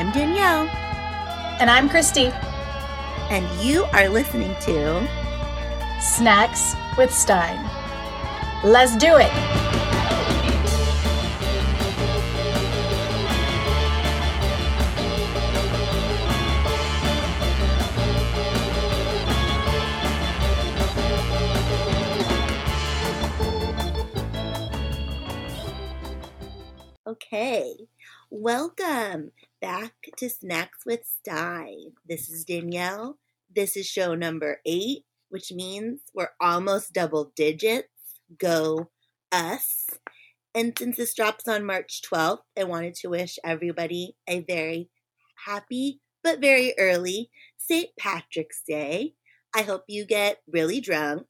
I'm Danielle. And I'm Christy. And you are listening to Snacks with Stine. Let's do it. Okay, welcome back to Snacks with Stine. This is Danielle. This is show number eight, which means we're almost double digits. Go us. And since this drops on March 12th, I wanted to wish everybody a very happy but very early St. Patrick's Day. I hope you get really drunk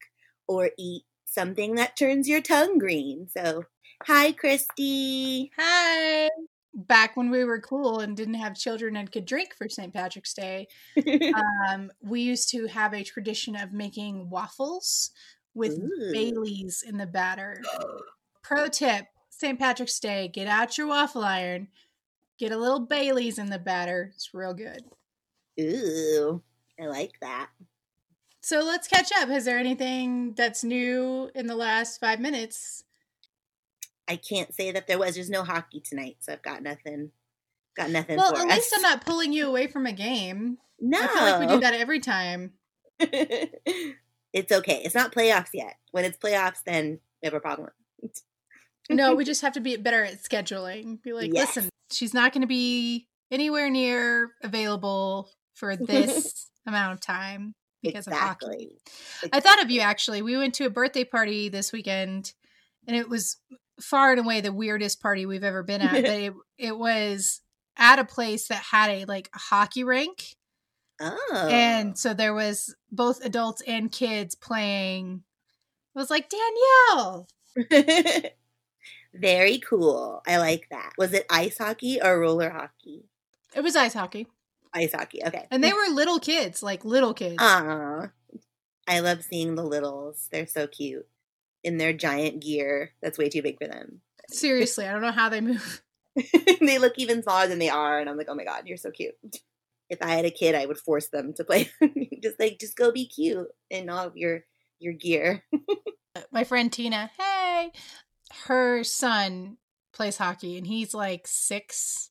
or eat something that turns your tongue green. So, hi, Christy. Hi. Back when we were cool and didn't have children and could drink for St. Patrick's Day, um, we used to have a tradition of making waffles with Ooh. Baileys in the batter. Pro tip St. Patrick's Day, get out your waffle iron, get a little Baileys in the batter. It's real good. Ooh, I like that. So let's catch up. Is there anything that's new in the last five minutes? I can't say that there was. There's no hockey tonight, so I've got nothing. Got nothing. Well, at us. least I'm not pulling you away from a game. No, I feel like we do that every time. it's okay. It's not playoffs yet. When it's playoffs, then we have a problem. No, we just have to be better at scheduling. Be like, Yes. listen, she's not going to be anywhere near available for this amount of time because of hockey. exactly. I thought of you actually. We went to a birthday party this weekend, and it was far and away the weirdest party we've ever been at. but it it was at a place that had a like a hockey rink, Oh, and so there was both adults and kids playing. I was like Danielle. very cool. I like that. Was it ice hockey or roller hockey? It was ice hockey, Ice hockey. Okay. and they were little kids, like little kids. Aw. I love seeing the littles. They're so cute in their giant gear. That's way too big for them. Seriously, I don't know how they move. they look even smaller than they are, and I'm like, oh my god, you're so cute. If I had a kid, I would force them to play. just like, just go be cute in all of your your gear. My friend Tina, hey, her son plays hockey, and he's like six.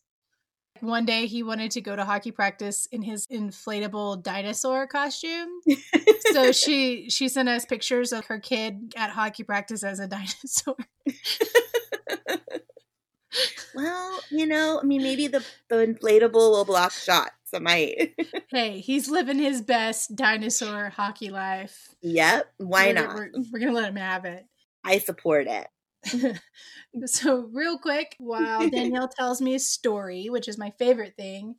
One day he wanted to go to hockey practice in his inflatable dinosaur costume. So she she sent us pictures of her kid at hockey practice as a dinosaur. well, you know, I mean, maybe the the inflatable will block shots. It might. hey, he's living his best dinosaur hockey life. yep. Why We're- not? We're, we're gonna let him have it. I support it. so, real quick, while Danielle tells me a story, which is my favorite thing,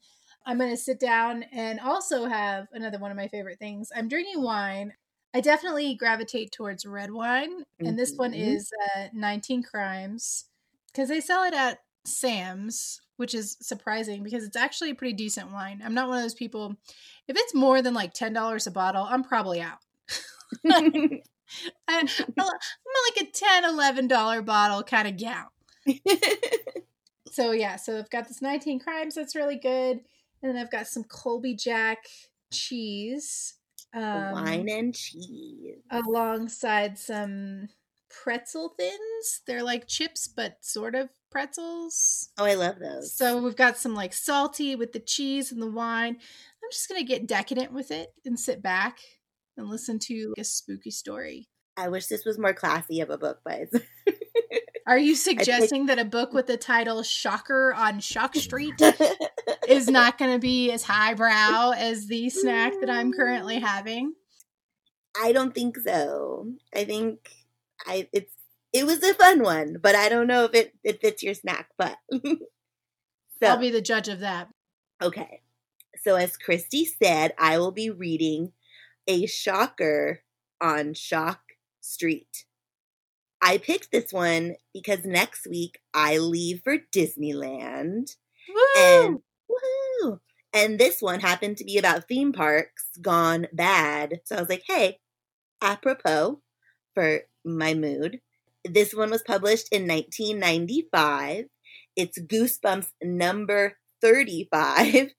I'm going to sit down and also have another one of my favorite things. I'm drinking wine. I definitely gravitate towards red wine, and this one Mhm. is uh, 19 Crimes because they sell it at Sam's, which is surprising because it's actually a pretty decent wine. I'm not one of those people. If it's more than like $10 a bottle, I'm probably out. I'm like a 10 11 dollar bottle kind of gal. So yeah so i've got this 19 crimes that's really good and then i've got some colby jack cheese um, Wine and cheese. alongside some pretzel thins. They're like chips but sort of pretzels. Oh, I love those. so we've got some like salty with the cheese and the wine. I'm just gonna get decadent with it and sit back and listen to a spooky story I wish this was more classy of a book, but Are you suggesting that a book with the title Shocker on Shock Street is not going to be as highbrow as the snack that I'm currently mm. having? I don't think so. I think I it's it was a fun one, but I don't know if it, it fits your snack. But so I'll be the judge of that. okay. So as Christy said, I will be reading a shocker on Shock Street. I picked this one because next week I leave for Disneyland. Woo! and woohoo! And this one happened to be about theme parks gone bad. So I was like, hey, apropos for my mood. This one was published in 1995. It's Goosebumps number 35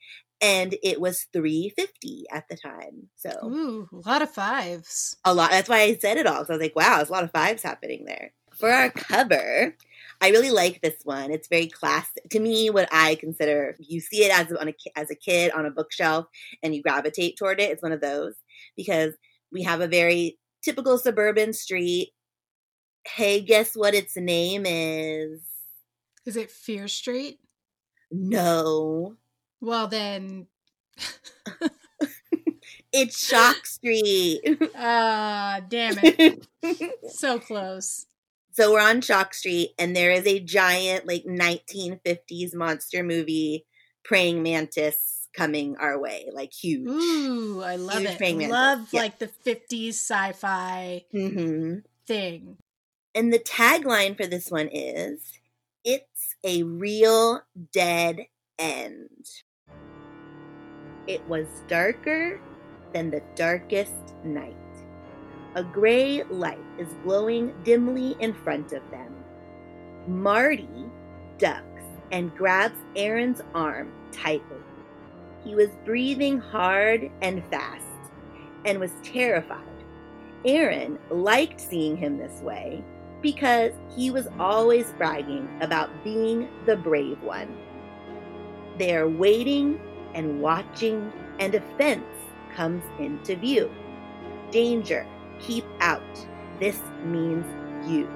and it was 350 at the time. So Ooh, a lot of fives. a lot. That's why I said it all. So I was like, wow, there's a lot of fives happening there. For our cover, I really like this one. It's very classic to me. What I consider, you see it as on a as a kid on a bookshelf, and you gravitate toward it. It's one of those because we have a very typical suburban street. Hey, guess what its name is? Is it Fear Street? No, Well, then. it's Shock Street. Ah, damn it. So close. So we're on Shock Street, and there is a giant, like 1950s monster movie praying mantis coming our way, like huge. Ooh, I love Huge it. praying I mantis. love Yeah. like the 50s sci fi hmm thing. And the tagline for this one is It's a real dead end. It was darker than the darkest night. A gray light is glowing dimly in front of them. Marty ducks and grabs Erin's arm tightly. He was breathing hard and fast and was terrified. Erin liked seeing him this way because he was always bragging about being the brave one. They are waiting and watching, and a fence comes into view. Danger, keep out. This means you.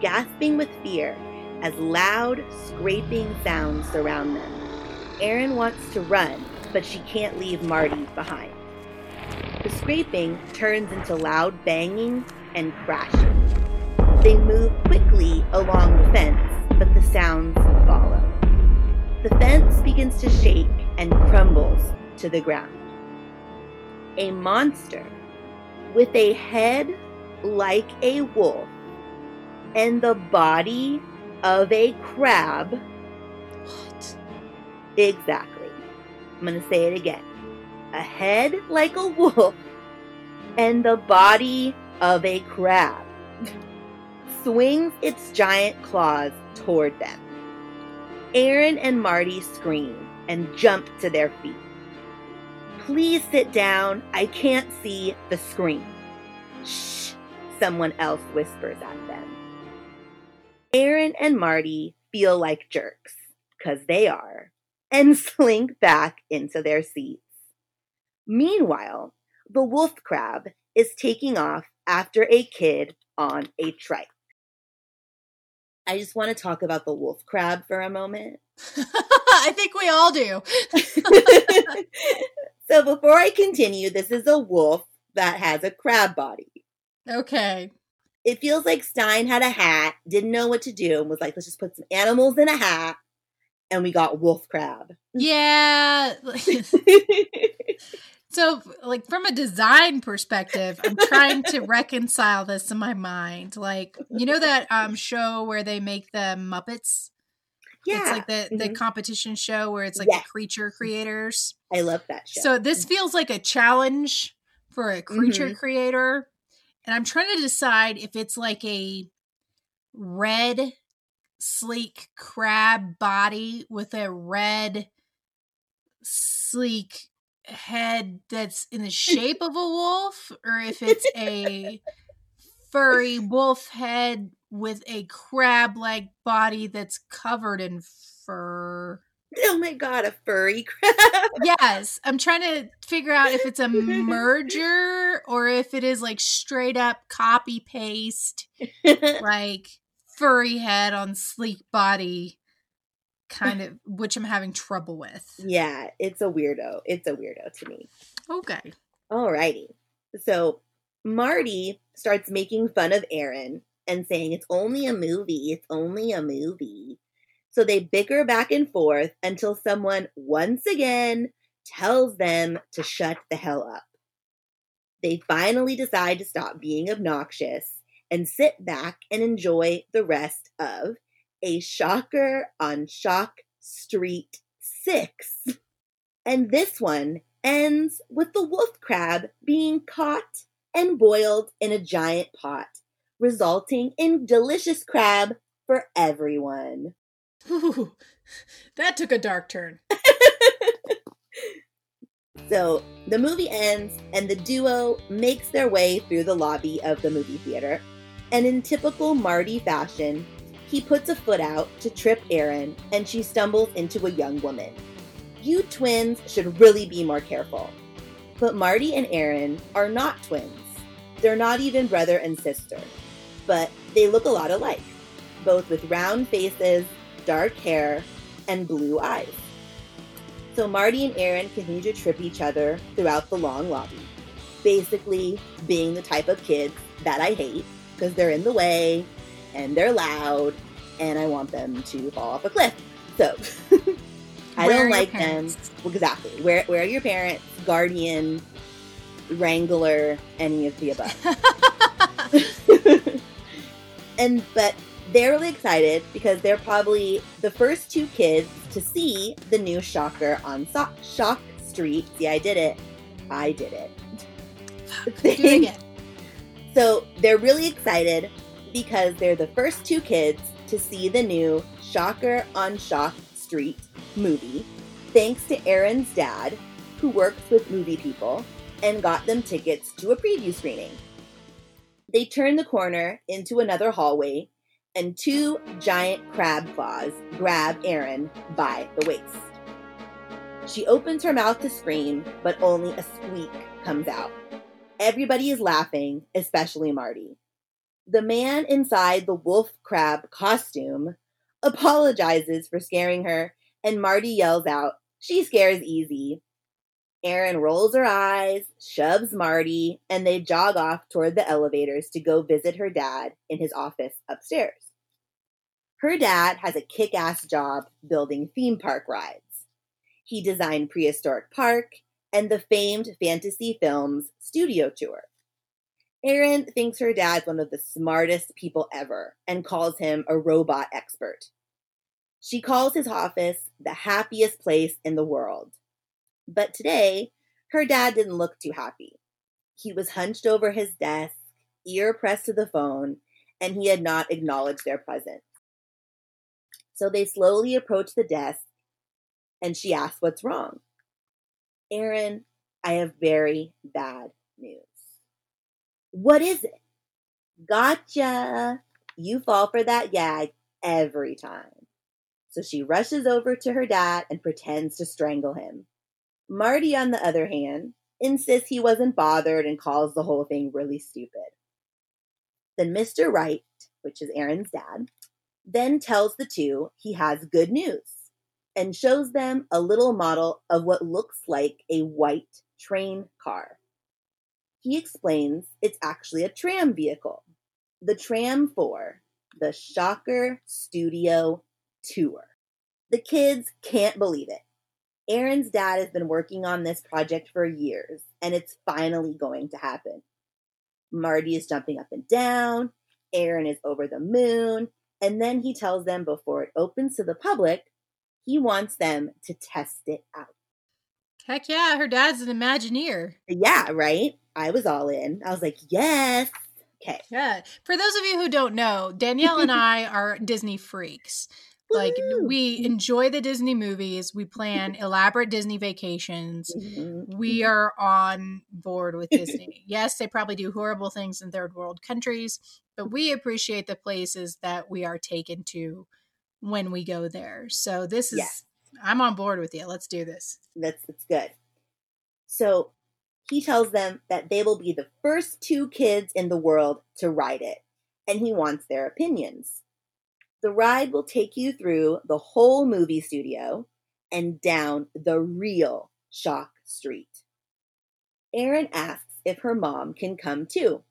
Gasping with fear as loud scraping sounds surround them, Erin wants to run, but she can't leave Marty behind. The scraping turns into loud banging and crashing. They move quickly along the fence, but the sounds follow. The fence begins to shake and crumbles to the ground. A monster with a head like a wolf and the body of a crab. What? Exactly. I'm going to say it again. A head like a wolf and the body of a crab swings its giant claws toward them. Erin and Marty scream and jump to their feet. Please sit down. I can't see the screen. Shh, someone else whispers at them. Erin and Marty feel like jerks, because they are, and slink back into their seats. Meanwhile, the wolf crab is taking off after a kid on a trike. I just want to talk about the wolf crab for a moment. I think we all do. so before I continue, this is a wolf that has a crab body. Okay. It feels like Stine had a hat, didn't know what to do, and was like, let's just put some animals in a hat, and we got wolf crab. Yeah. so, like, from a design perspective, I'm trying to reconcile this in my mind. Like, you know that um show where they make the Muppets? Yeah. It's like the, the Mhm. competition show where it's like Yes. the creature creators. I love that show. So this feels like a challenge for a creature creator. And I'm trying to decide if it's like a red, sleek crab body with a red, sleek head that's in the shape of a wolf, or if it's a furry wolf head with a crab like body that's covered in fur. oh my god, a furry crab. Yes, I'm trying to figure out if it's a merger or if it is like straight up copy paste, like furry head on sleek body, kind of, which I'm having trouble with. yeah, it's a weirdo. It's a weirdo to me. Okay. Alrighty. So Marty starts making fun of Erin and saying it's only a movie, it's only a movie. So they bicker back and forth until someone once again tells them to shut the hell up. They finally decide to stop being obnoxious and sit back and enjoy the rest of A Shocker on Shock Street 6. And this one ends with the wolf crab being caught and boiled in a giant pot, resulting in delicious crab for everyone. Ooh, that took a dark turn. So the movie ends, and the duo makes their way through the lobby of the movie theater. And in typical Marty fashion, he puts a foot out to trip Erin, and she stumbles into a young woman. You twins should really be more careful. But Marty and Erin are not twins. They're not even brother and sister. But they look a lot alike, both with round faces, dark hair, and blue eyes. So Marty and Erin continue to trip each other throughout the long lobby, basically being the type of kids that I hate because they're in the way and they're loud and I want them to fall off a cliff. So I Where don't like them. Well, exactly. Where where are your parents? Guardian, Wrangler, any of the above. and but they're really excited because they're probably the first two kids to see the new Shocker on so- Shock Street. See, I did it. I did it. Do it. So they're really excited because they're the first two kids to see the new Shocker on Shock Street movie, thanks to Erin's dad, who works with movie people and got them tickets to a preview screening. They turn the corner into another hallway, and two giant crab claws grab Erin by the waist. She opens her mouth to scream, but only a squeak comes out. Everybody is laughing, especially Marty. The man inside the wolf crab costume apologizes for scaring her, and Marty yells out, She scares easy. Erin rolls her eyes, shoves Marty, and they jog off toward the elevators to go visit her dad in his office upstairs. Her dad has a kick ass job building theme park rides. He designed Prehistoric Park and the famed fantasy films studio tour. Erin thinks her dad's one of the smartest people ever and calls him a robot expert. She calls his office the happiest place in the world. But today, her dad didn't look too happy. He was hunched over his desk, ear pressed to the phone, and he had not acknowledged their presence. So they slowly approach the desk, and she asks what's wrong. Erin, I have very bad news. What is it? Gotcha. You fall for that gag every time. So she rushes over to her dad and pretends to strangle him. Marty, on the other hand, insists he wasn't bothered and calls the whole thing really stupid. Then Mr. Wright, which is Erin's dad, then tells the two he has good news and shows them a little model of what looks like a white train car. He explains it's actually a tram vehicle, the Tram 4, the Shocker Studio Tour. The kids can't believe it. Erin's dad has been working on this project for years, and it's finally going to happen. Marty is jumping up and down, Erin is over the moon, and then he tells them before it opens to the public, he wants them to test it out. Heck yeah, her dad's an Imagineer. Yeah, right? I was all in. I was like, yes. Okay. Yeah. For those of you who don't know, Danielle and I are Disney freaks. Like Woo! we enjoy the Disney movies. We plan elaborate Disney vacations. Mhm. We are on board with Disney. yes, they probably do horrible things in third world countries, but we appreciate the places that we are taken to when we go there. So this is Yes. I'm on board with you. Let's do this. That's that's good. So he tells them that they will be the first two kids in the world to ride it, and he wants their opinions. The ride will take you through the whole movie studio and down the real Shock Street. Erin asks if her mom can come too,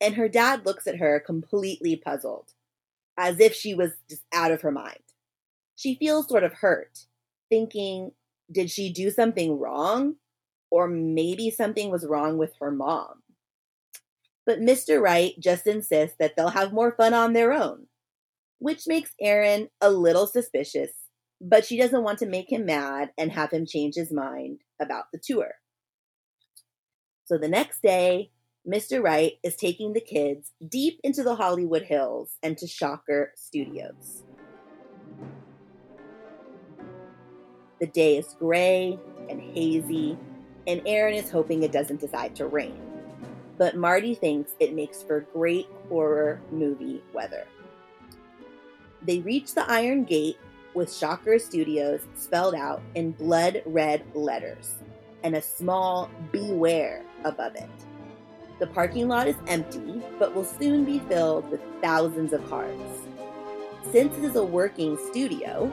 and her dad looks at her completely puzzled, as if she was just out of her mind. She feels sort of hurt, thinking, did she do something wrong? Or maybe something was wrong with her mom. But Mr. Wright just insists that they'll have more fun on their own, which makes Erin a little suspicious, but she doesn't want to make him mad and have him change his mind about the tour. So the next day, Mr. Wright is taking the kids deep into the Hollywood Hills and to Shocker Studios. The day is gray and hazy, and Erin is hoping it doesn't decide to rain. But Marty thinks it makes for great horror movie weather. They reach the Iron Gate with Shocker Studios spelled out in blood red letters and a small beware above it. The parking lot is empty, but will soon be filled with thousands of cars. Since it is a working studio,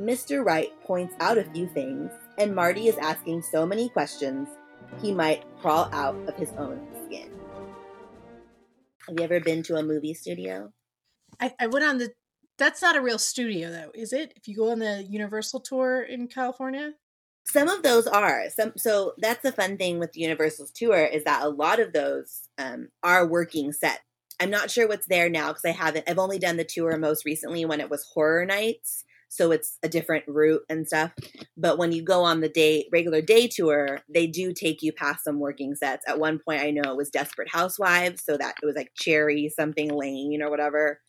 Mr. Wright points out a few things, and Marty is asking so many questions he might crawl out of his own skin. Have you ever been to a movie studio? I, I went on the. That's not a real studio, though, is it? If you go on the Universal tour in California, some of those are some. So that's the fun thing with Universal's tour is that a lot of those um, are working set. I'm not sure what's there now because I haven't. I've only done the tour most recently when it was Horror Nights, so it's a different route and stuff. But when you go on the day regular day tour, they do take you past some working sets. At one point, I know it was Desperate Housewives, so that it was like Cherry something Lane or whatever,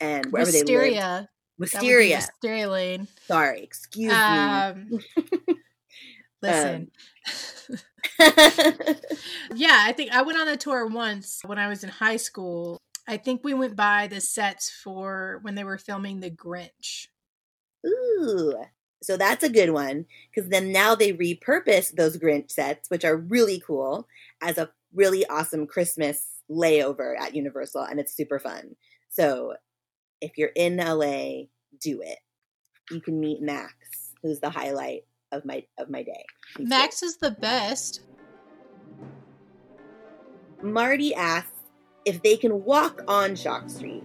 and wherever Wisteria. they lived. That would be Wisteria. Wisteria Lane. Sorry, excuse me. Um, listen. me. yeah, I think I went on a tour once when I was in high school. I think we went by the sets for when they were filming The Grinch. Ooh. So that's a good one because then now they repurpose those Grinch sets, which are really cool, as a really awesome Christmas layover at Universal, and it's super fun. So if you're in LA, do it. You can meet Max, who's the highlight of my of my day. He's Max is the best. Marty asks if they can walk on Shock Street,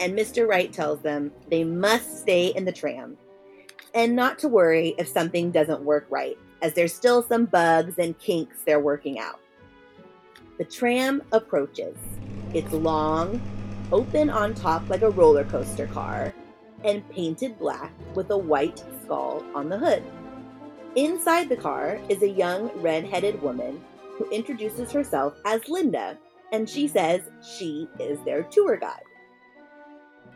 and Mr. Wright tells them they must stay in the tram and not to worry if something doesn't work right, as there's still some bugs and kinks they're working out. The tram approaches. It's long, open on top like a roller coaster car, and painted black with a white skull on the hood. Inside the car is a young red-headed woman who introduces herself as Linda, and she says she is their tour guide.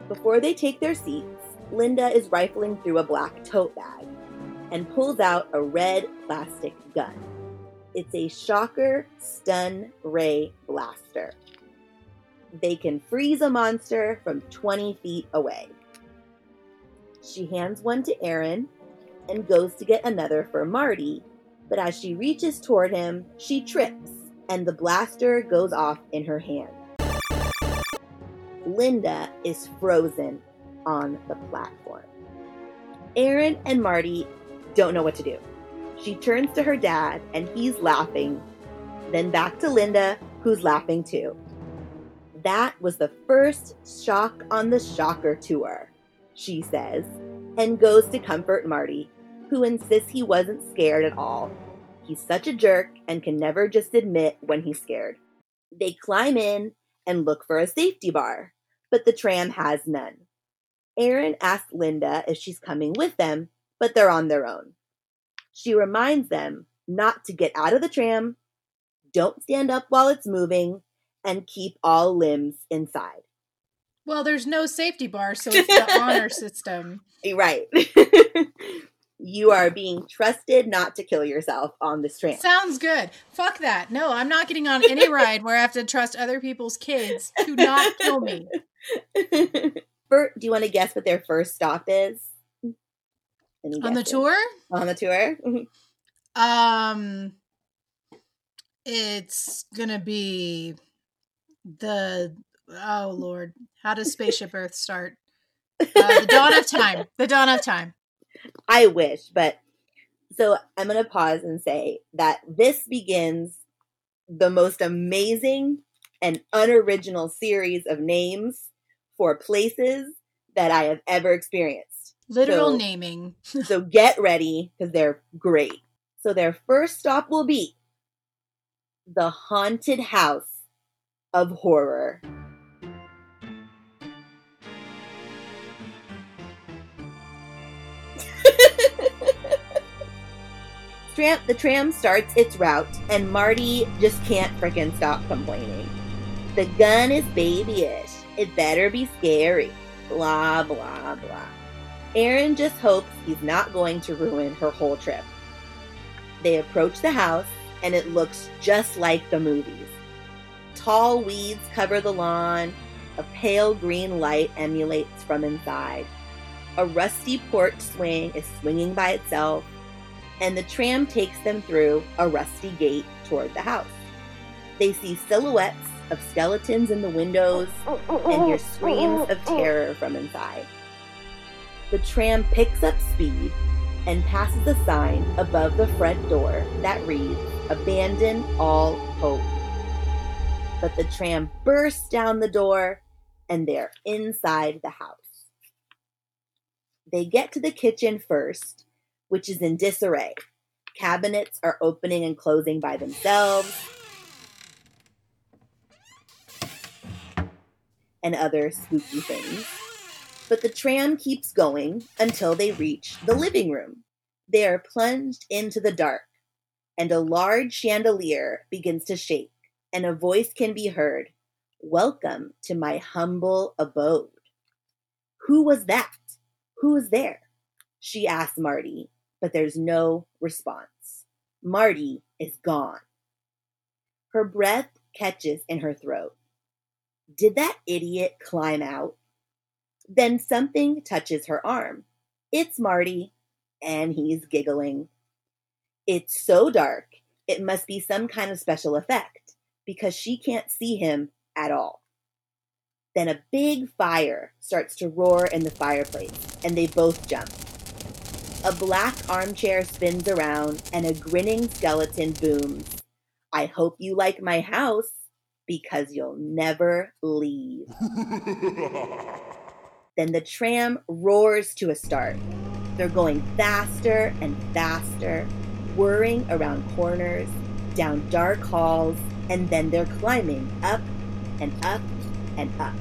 Before they take their seats, Linda is rifling through a black tote bag and pulls out a red plastic gun. It's a Shocker Stun Ray Blaster. They can freeze a monster from 20 feet away. She hands one to Erin and goes to get another for Marty, but as she reaches toward him, she trips and the blaster goes off in her hand. Linda is frozen on the platform. Aaron and Marty don't know what to do. She turns to her dad and he's laughing, then back to Linda, who's laughing too. That was the first shock on the shocker tour, she says, and goes to comfort Marty, who insists he wasn't scared at all. He's such a jerk and can never just admit when he's scared. They climb in and look for a safety bar, but the tram has none. Erin asks Linda if she's coming with them, but they're on their own. She reminds them not to get out of the tram, don't stand up while it's moving, and keep all limbs inside. Well, there's no safety bar, so it's the honor system. Right. you are being trusted not to kill yourself on this train. Sounds good. Fuck that. No, I'm not getting on any ride where I have to trust other people's kids to not kill me. Bert, do you want to guess what their first stop is? On the tour? On the tour? Um it's gonna be the oh lord. How does Spaceship Earth start? Uh, the dawn of time. The dawn of time. I wish, but so I'm going to pause and say that this begins the most amazing and unoriginal series of names for places that I have ever experienced. Literal So- naming. So get ready because they're great. So their first stop will be the haunted house of horror. Tram, the tram starts its route, and Marty just can't frickin' stop complaining. The gun is babyish. It better be scary. Blah, blah, blah. Erin just hopes he's not going to ruin her whole trip. They approach the house, and it looks just like the movies. Tall weeds cover the lawn, a pale green light emulates from inside. A rusty porch swing is swinging by itself, and the tram takes them through a rusty gate toward the house. They see silhouettes of skeletons in the windows and hear screams of terror from inside. The tram picks up speed and passes a sign above the front door that reads, Abandon all hope. But the tram bursts down the door and they're inside the house. They get to the kitchen first, which is in disarray. Cabinets are opening and closing by themselves. And other spooky things. But the tram keeps going until they reach the living room. They are plunged into the dark, and a large chandelier begins to shake, and a voice can be heard Welcome to my humble abode. Who was that? Who is there? She asks Marty, but there's no response. Marty is gone. Her breath catches in her throat. Did that idiot climb out? Then something touches her arm. It's Marty, and he's giggling. It's so dark, it must be some kind of special effect because she can't see him at all. Then a big fire starts to roar in the fireplace, and they both jump. A black armchair spins around, and a grinning skeleton booms. I hope you like my house because you'll never leave. then the tram roars to a start. They're going faster and faster, whirring around corners, down dark halls, and then they're climbing up and up and up.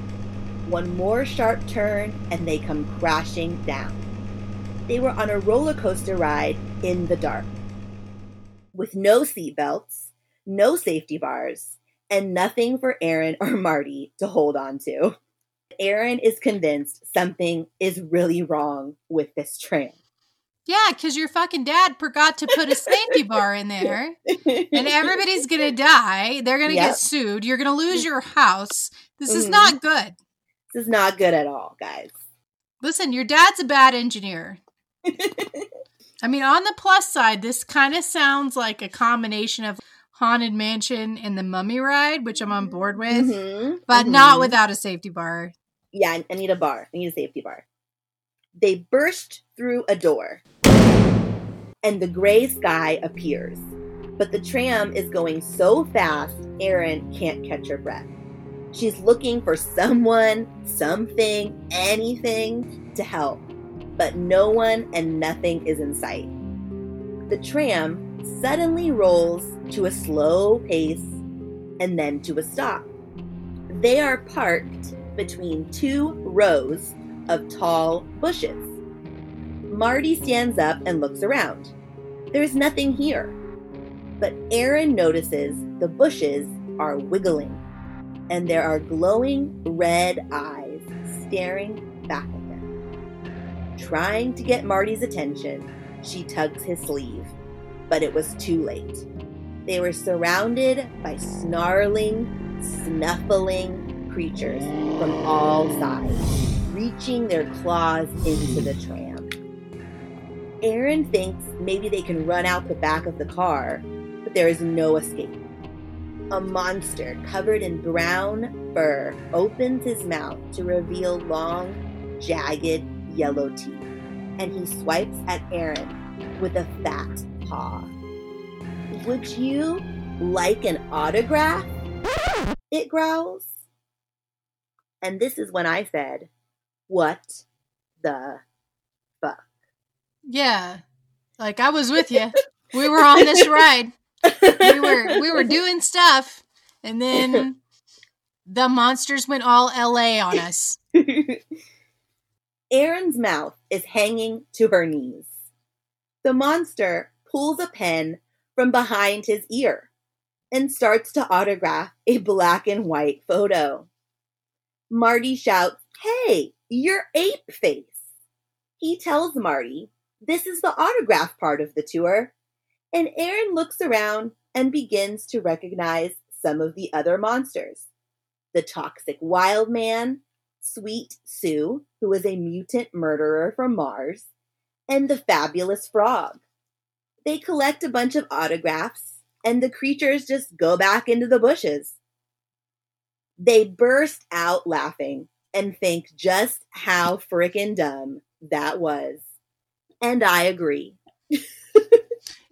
One more sharp turn, and they come crashing down. They were on a roller coaster ride in the dark, with no seatbelts, no safety bars, and nothing for Erin or Marty to hold on to. Erin is convinced something is really wrong with this tram. Yeah, because your fucking dad forgot to put a safety bar in there, and everybody's gonna die. They're gonna yep. get sued. You're gonna lose your house. This mm-hmm. is not good. This is not good at all, guys. Listen, your dad's a bad engineer. I mean, on the plus side, this kind of sounds like a combination of Haunted Mansion and the Mummy Ride, which I'm on board with, mm-hmm. but mm-hmm. not without a safety bar. Yeah, I need a bar. I need a safety bar. They burst through a door, and the gray sky appears. But the tram is going so fast, Erin can't catch her breath. She's looking for someone, something, anything to help, but no one and nothing is in sight. The tram suddenly rolls to a slow pace and then to a stop. They are parked between two rows of tall bushes. Marty stands up and looks around. There's nothing here. But Erin notices the bushes are wiggling and there are glowing red eyes staring back at them. Trying to get Marty's attention, she tugs his sleeve, but it was too late. They were surrounded by snarling, snuffling creatures from all sides, reaching their claws into the tram. Erin thinks maybe they can run out the back of the car, but there is no escape. A monster covered in brown fur opens his mouth to reveal long, jagged yellow teeth, and he swipes at Erin with a fat paw. Would you like an autograph? It growls. And this is when I said, What the fuck? Yeah. Like I was with you. we were on this ride we were we were doing stuff, and then the monsters went all LA on us. Erin's mouth is hanging to her knees. The monster pulls a pen from behind his ear and starts to autograph a black and white photo. Marty shouts, Hey, you're ape face. He tells Marty this is the autograph part of the tour, and Erin looks around and begins to recognize some of the other monsters the toxic wild man, Sweet Sue, who is a mutant murderer from Mars, and the fabulous frog. They collect a bunch of autographs, and the creatures just go back into the bushes. They burst out laughing and think just how freaking dumb that was. And I agree.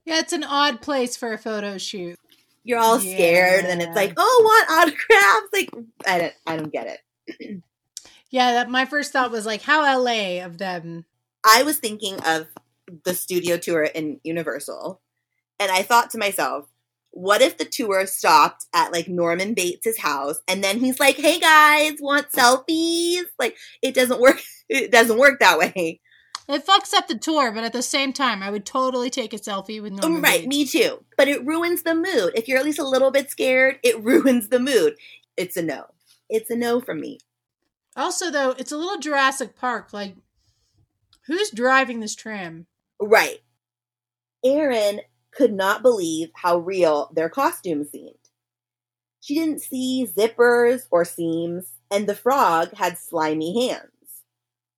Yeah, it's an odd place for a photo shoot. You're all scared, and it's like, oh, what autographs? Like, I don't, I don't get it. Yeah, that my first thought was like, how LA of them. I was thinking of the studio tour in Universal, and I thought to myself, what if the tour stopped at like Norman Bates' house and then he's like, "Hey guys, want selfies?" Like it doesn't work it doesn't work that way. It fucks up the tour, but at the same time, I would totally take a selfie with Norman right, Bates. me too. But it ruins the mood. If you're at least a little bit scared, it ruins the mood. It's a no. It's a no from me. Also, though, it's a little Jurassic Park. Like, who's driving this tram? Right. Erin could not believe how real their costume seemed. She didn't see zippers or seams, and the frog had slimy hands.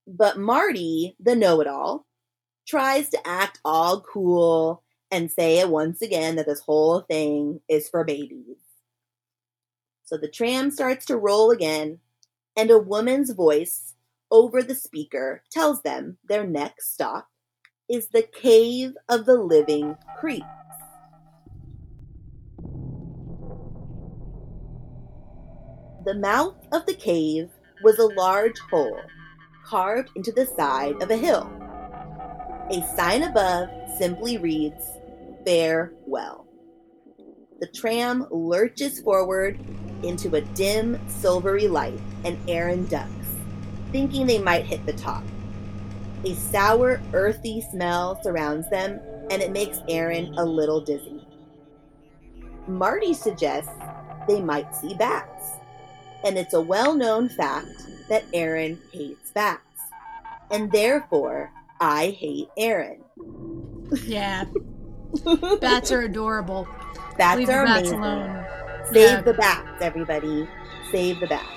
But Marty, the know it all, tries to act all cool and say it once again that this whole thing is for babies. So the tram starts to roll again, and a woman's voice over the speaker tells them their next stop is the Cave of the Living Creeps. The mouth of the cave was a large hole carved into the side of a hill. A sign above simply reads, Farewell. The tram lurches forward into a dim, silvery light, and Erin ducks, thinking they might hit the top. A sour, earthy smell surrounds them, and it makes Erin a little dizzy. Marty suggests they might see bats, and it's a well known fact that Erin hates bats. And therefore, I hate Erin. Yeah. Bats are adorable. Bats Leave are the bats amazing. alone. Save Yeah. the bats, everybody. Save the bats.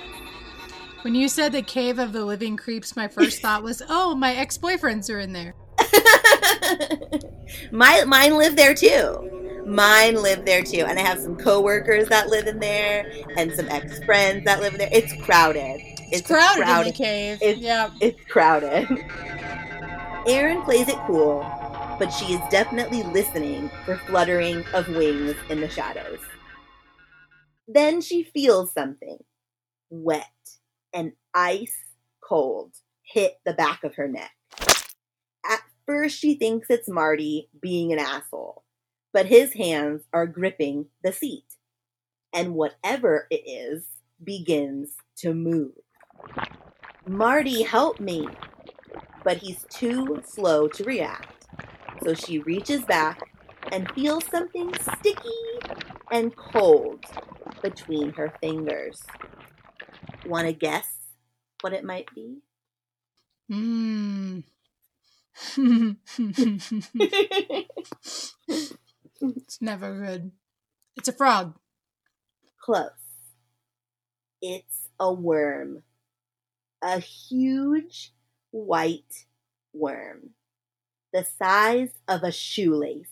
When you said the Cave of the Living Creeps, my first thought was, oh, my ex boyfriends are in there. My mine live there too. Mine live there too, and I have some coworkers that live in there, and some ex friends that live in there. It's crowded. It's, crowded, in the cave. It's- yeah. It's crowded. Erin plays it cool, but she is definitely listening for fluttering of wings in the shadows. Then she feels something wet and ice cold hit the back of her neck. At first, she thinks it's Marty being an asshole, but his hands are gripping the seat, and whatever it is begins to move. Marty, help me! But he's too slow to react. So she reaches back and feels something sticky and cold between her fingers. Want to guess what it might be? Mm. it's never good. It's a frog. Close. It's a worm. A huge white worm. The size of a shoelace.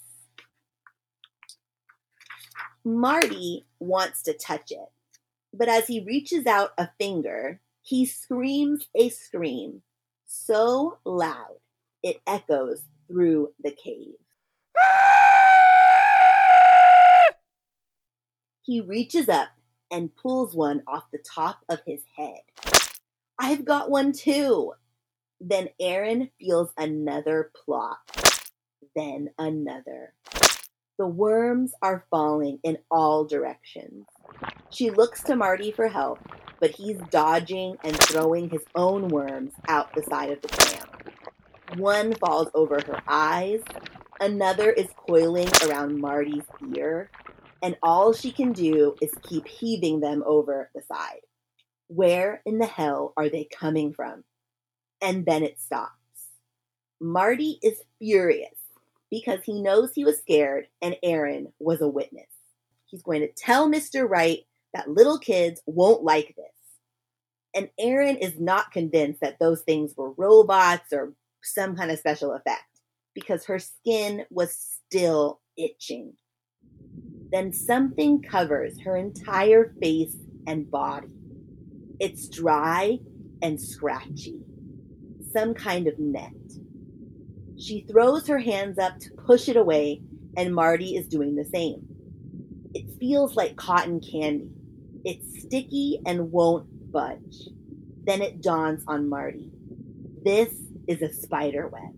Marty wants to touch it, but as he reaches out a finger, he screams a scream so loud it echoes through the cave. He reaches up and pulls one off the top of his head. I've got one too. Then Erin feels another plop. Then another. The worms are falling in all directions. She looks to Marty for help, but he's dodging and throwing his own worms out the side of the tram. One falls over her eyes, another is coiling around Marty's ear, and all she can do is keep heaving them over the side. Where in the hell are they coming from? And then it stops. Marty is furious because he knows he was scared and Erin was a witness. He's going to tell Mr. Wright that little kids won't like this. And Erin is not convinced that those things were robots or some kind of special effect because her skin was still itching. Then something covers her entire face and body. It's dry and scratchy, some kind of net. She throws her hands up to push it away, and Marty is doing the same. It feels like cotton candy. It's sticky and won't budge. Then it dawns on Marty. This is a spider web.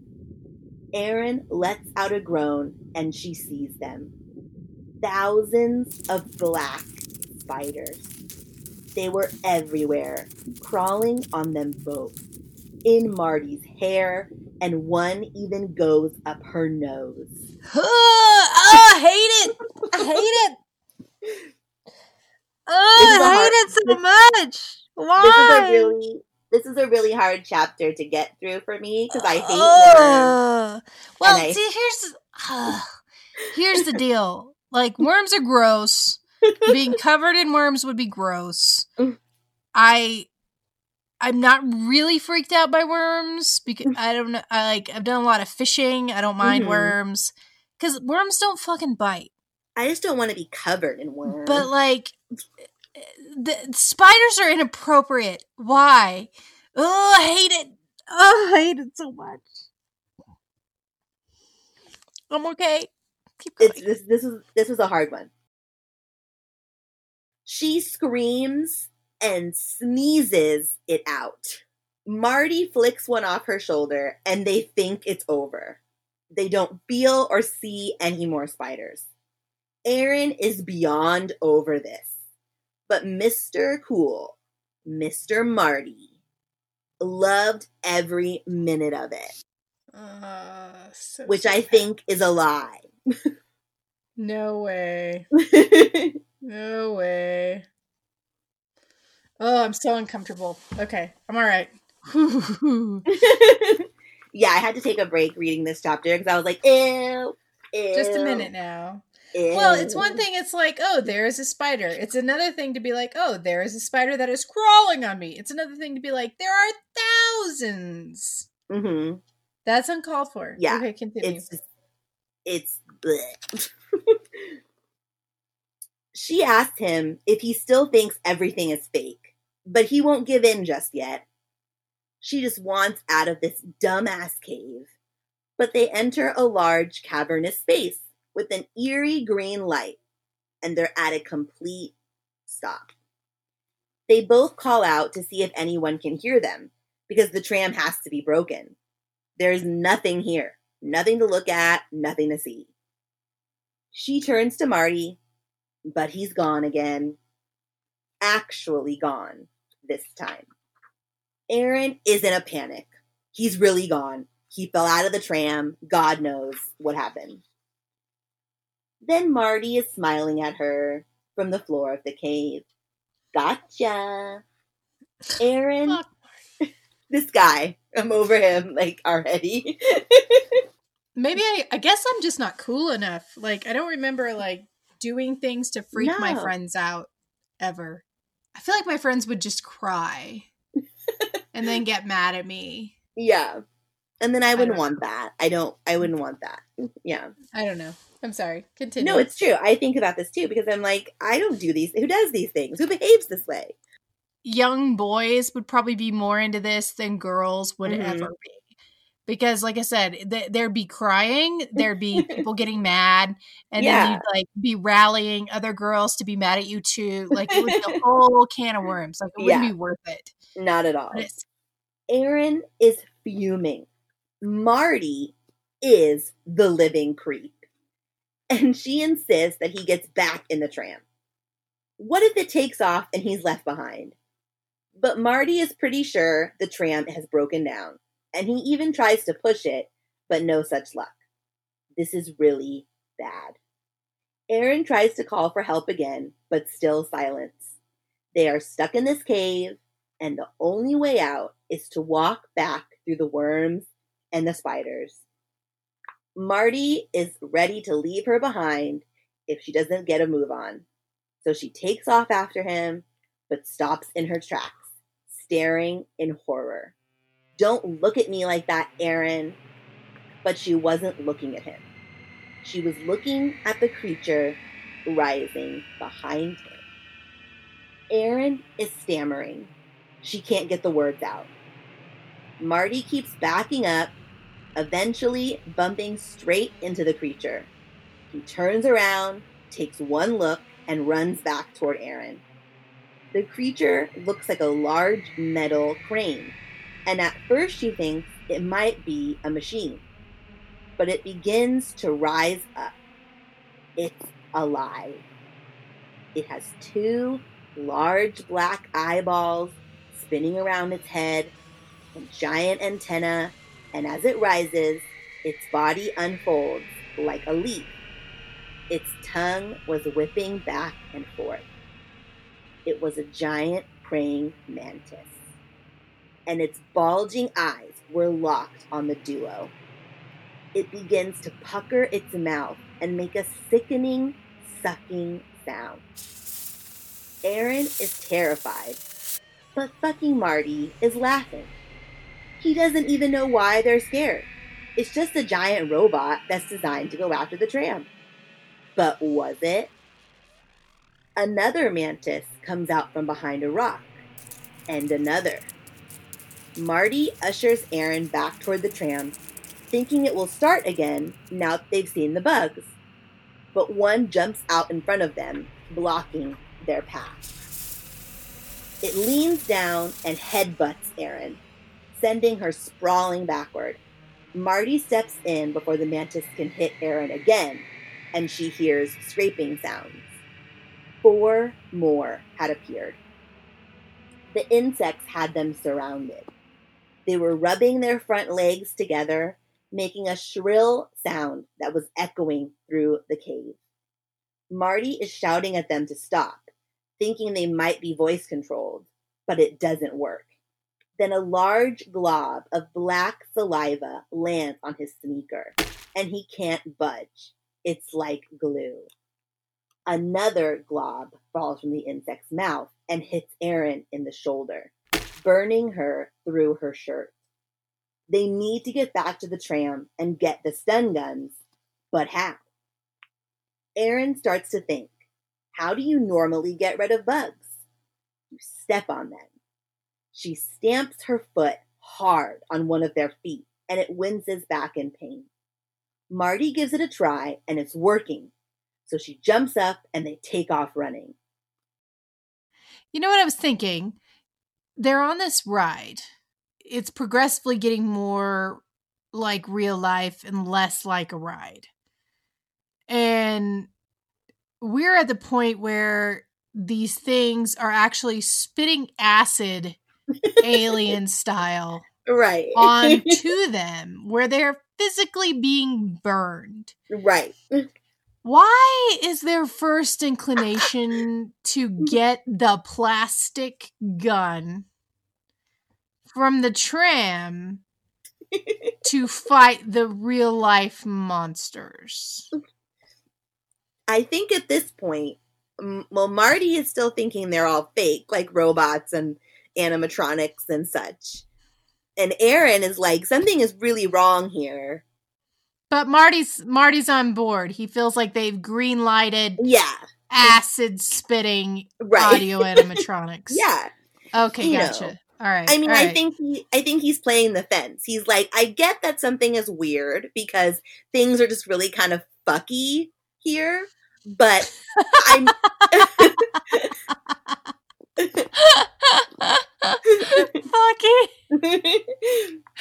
Erin lets out a groan and she sees them. Thousands of black spiders. They were everywhere, crawling on them both, in Marty's hair, and one even goes up her nose. oh, I hate it. I hate it. I hate it so much. Why? This is a really this is a really hard chapter to get through for me because I hate worms. Well, I- see, here's uh, here's the deal. Like worms are gross. Being covered in worms would be gross. Mm. I I'm not really freaked out by worms because I don't know. I like I've done a lot of fishing. I don't mind Mhm. worms because worms don't fucking bite. I just don't want to be covered in worms. But like, the spiders are inappropriate. Why? Oh, I hate it. Oh, I hate it so much. I'm okay. Keep going. it's this this is this was a hard one. She screams and sneezes it out. Marty flicks one off her shoulder and they think it's over. They don't feel or see any more spiders. Erin is beyond over this. But Mr. Cool, Mr. Marty, loved every minute of it, Uh, so which I think is a lie. No way. No way. Oh, I'm so uncomfortable. Okay, I'm all right. yeah, I had to take a break reading this chapter because I was like, ew, ew. Just a minute now. Well, it's one thing. It's like, oh, there is a spider. It's another thing to be like, oh, there is a spider that is crawling on me. It's another thing to be like, there are thousands. hmm That's uncalled for. Yeah, Okay, continue. It's it's she asked him if he still thinks everything is fake, but he won't give in just yet. She just wants out of this dumbass cave. But they enter a large cavernous space with an eerie green light, and they're at a complete stop. They both call out to see if anyone can hear them, because the tram has to be broken. There's nothing here, nothing to look at, nothing to see. She turns to Marty, but he's gone again. Actually gone this time. Erin is in a panic. He's really gone. He fell out of the tram. God knows what happened. Then Marty is smiling at her from the floor of the cave. Gotcha. Erin, this guy, I'm over him like already. Maybe I, I guess I'm just not cool enough. Like, I don't remember like doing things to freak my friends out ever. I feel like my friends would just cry and then get mad at me. yeah. And then I wouldn't don't want that. I don't, I wouldn't want that. Yeah. I don't know. I'm sorry. Continue. No, it's true. I think about this too because I'm like, I don't do these. Who does these things? Who behaves this way? young boys would probably be more into this than girls would Mhm. ever be. Because, like I said, th- there'd be crying, there'd be people getting mad, and Yeah. then you'd like be rallying other girls to be mad at you too. Like it would be a whole can of worms. Like it wouldn't Yeah. be worth it. Not at all. But Erin is fuming. Marty is the living creep. And she insists that he gets back in the tram. What if it takes off and he's left behind? But Marty is pretty sure the tram has broken down, and he even tries to push it, but no such luck. This is really bad. Erin tries to call for help again, but still silence. They are stuck in this cave, and the only way out is to walk back through the worms and the spiders. Marty is ready to leave her behind if she doesn't get a move on. So she takes off after him, but stops in her tracks, staring in horror. Don't look at me like that, Erin. But she wasn't looking at him. She was looking at the creature rising behind her. Erin is stammering. She can't get the words out. Marty keeps backing up, eventually bumping straight into the creature. He turns around, takes one look, and runs back toward Erin. The creature looks like a large metal crane and at first she thinks it might be a machine. But it begins to rise up. It's alive. It has two large black eyeballs spinning around its head, a giant antenna, and as it rises, its body unfolds like a leaf. Its tongue was whipping back and forth. It was a giant praying mantis and its bulging eyes were locked on the duo. It begins to pucker its mouth and make a sickening, sucking sound. Erin is terrified, but fucking Marty is laughing. He doesn't even know why they're scared. It's just a giant robot that's designed to go after the tram. But was it? Another mantis comes out from behind a rock, and another. Marty ushers Erin back toward the tram, thinking it will start again now that they've seen the bugs. But one jumps out in front of them, blocking their path. It leans down and headbutts Erin, sending her sprawling backward. Marty steps in before the mantis can hit Erin again, and she hears scraping sounds. Four more had appeared. The insects had them surrounded. They were rubbing their front legs together, making a shrill sound that was echoing through the cave. Marty is shouting at them to stop, thinking they might be voice controlled, but it doesn't work. Then a large glob of black saliva lands on his sneaker, and he can't budge. It's like glue. Another glob falls from the insect's mouth and hits Erin in the shoulder burning her through her shirt. They need to get back to the tram and get the stun guns, but how? Erin starts to think how do you normally get rid of bugs? You step on them. She stamps her foot hard on one of their feet and it winces back in pain. Marty gives it a try and it's working. So she jumps up and they take off running. You know what I was thinking? they're on this ride. It's progressively getting more like real life and less like a ride. And we're at the point where these things are actually spitting acid alien style right onto them where they're physically being burned. Right. Why is their first inclination to mm. get the plastic gun from the tram to fight the real life monsters? I think at this point, well, Marty is still thinking they're all fake, like robots and animatronics and such. And Erin is like, something is really wrong here. But Marty's Marty's on board. He feels like they've green lighted yeah acid spitting right. audio animatronics. yeah. Okay, you gotcha. Know. All right. I mean, I think he, I think he's playing the fence. He's like, I get that something is weird because things are just really kind of fucky here, but I'm. Fucky.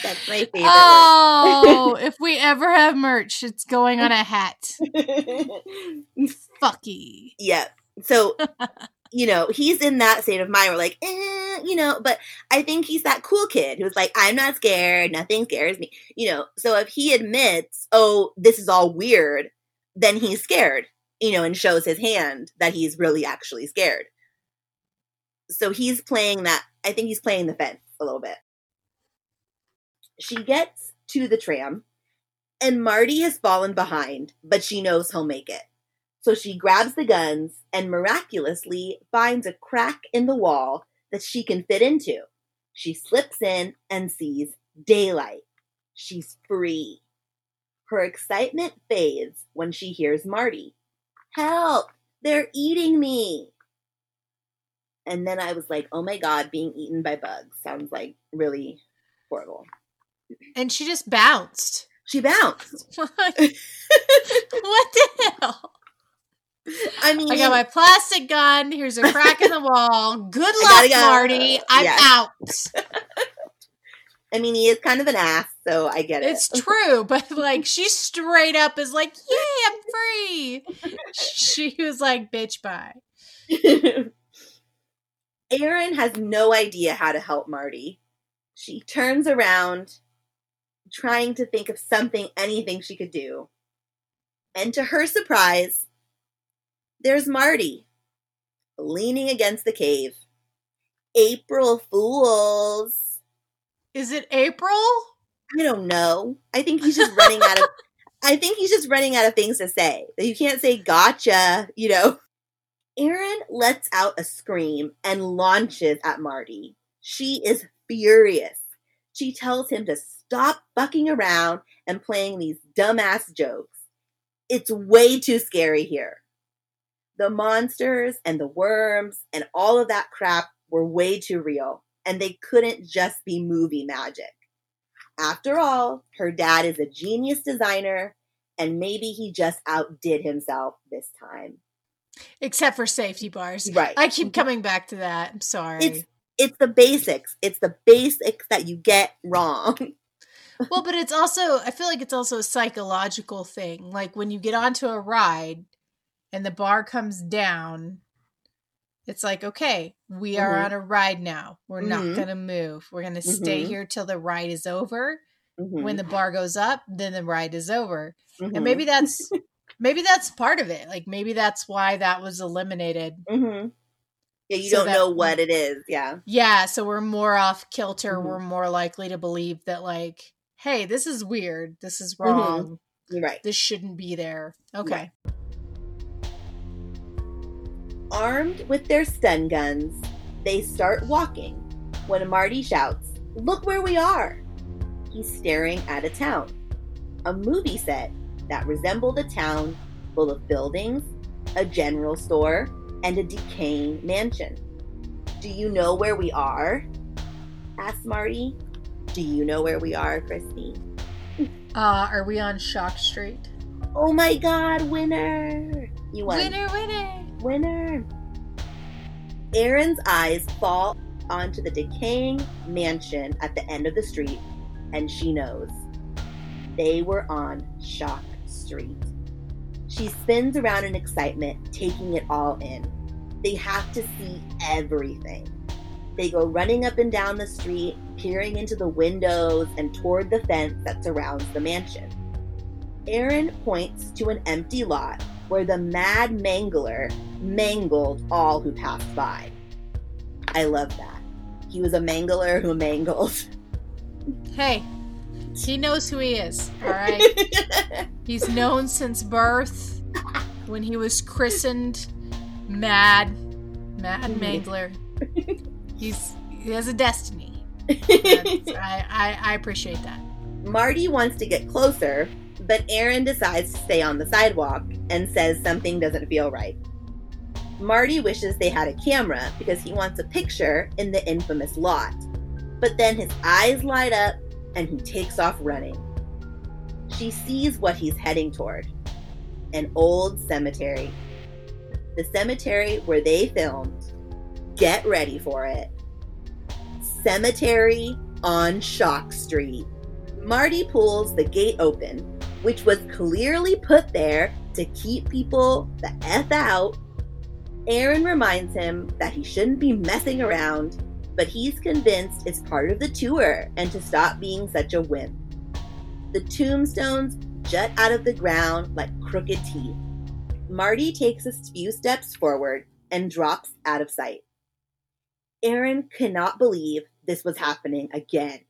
That's my favorite. Oh, if we ever have merch, it's going on a hat. Fucky. Yeah. So, you know, he's in that state of mind. We're like, eh, you know, but I think he's that cool kid who's like, I'm not scared. Nothing scares me. You know, so if he admits, oh, this is all weird, then he's scared, you know, and shows his hand that he's really actually scared. So he's playing that, I think he's playing the fence a little bit. She gets to the tram, and Marty has fallen behind, but she knows he'll make it. So she grabs the guns and miraculously finds a crack in the wall that she can fit into. She slips in and sees daylight. She's free. Her excitement fades when she hears Marty. Help! They're eating me! And then I was like, oh my God, being eaten by bugs sounds like really horrible. And she just bounced. She bounced. what the hell? I mean, I got my plastic gun. Here's a crack in the wall. Good luck, go. Marty. I'm Yeah. out. I mean, he is kind of an ass, so I get it. It's true, but like she straight up is like, "Yay, I'm free." She was like, "Bitch, bye." Erin has no idea how to help Marty. She turns around, trying to think of something, anything she could do. And to her surprise, there's Marty leaning against the cave. April Fools. Is it April? I don't know. I think he's just running out of. I think he's just running out of things to say. You can't say gotcha, you know. Erin lets out a scream and launches at Marty. She is furious. She tells him to stop fucking around and playing these dumbass jokes. It's way too scary here. The monsters and the worms and all of that crap were way too real, and they couldn't just be movie magic. After all, her dad is a genius designer, and maybe he just outdid himself this time. Except for safety bars. Right. I keep coming back to that. I'm sorry. It's it's the basics. It's the basics that you get wrong. well, but it's also I feel like it's also a psychological thing. Like when you get onto a ride and the bar comes down, it's like, okay, we are Mhm. on a ride now. We're not Mhm. gonna move. We're gonna stay Mhm. here till the ride is over. When the bar goes up, then the ride is over. And maybe that's maybe that's part of it. Like maybe that's why that was eliminated. mhm. yeah, you so don't that- know what it is. Yeah, Yeah, so we're more off kilter. Mhm. We're more likely to believe that like, hey, this is weird. This is Mhm. wrong. you're right. This shouldn't be there. Okay. Armed with their stun guns, they start walking when Marty shouts, Look where we are! He's staring at a town, a movie set that resembled a town full of buildings, a general store, and a decaying mansion. Do you know where we are? asked Marty. Do you know where we are, Christy? Uh, are we on Shock Street? Oh my god, winner! You won. Winner, winner. Winner! Erin's eyes fall onto the decaying mansion at the end of the street, and she knows. They were on Shock Street. She spins around in excitement, taking it all in. They have to see everything. They go running up and down the street, peering into the windows and toward the fence that surrounds the mansion. Erin points to an empty lot where the mad mangler mangled all who passed by. I love that. He was a mangler who mangled. Hey, he knows who he is. All right. He's known since birth. When he was christened, Mad, Mad mm-hmm. Mangler. He's he has a destiny. I, I I appreciate that. Marty wants to get closer, but Erin decides to stay on the sidewalk and says something doesn't feel right. Marty wishes they had a camera because he wants a picture in the infamous lot. But then his eyes light up and he takes off running. She sees what he's heading toward an old cemetery. The cemetery where they filmed. Get ready for it. Cemetery on Shock Street. Marty pulls the gate open, which was clearly put there to keep people the F out. Erin reminds him that he shouldn't be messing around, but he's convinced it's part of the tour and to stop being such a wimp. The tombstones jut out of the ground like crooked teeth. Marty takes a few steps forward and drops out of sight. Erin cannot believe this was happening again.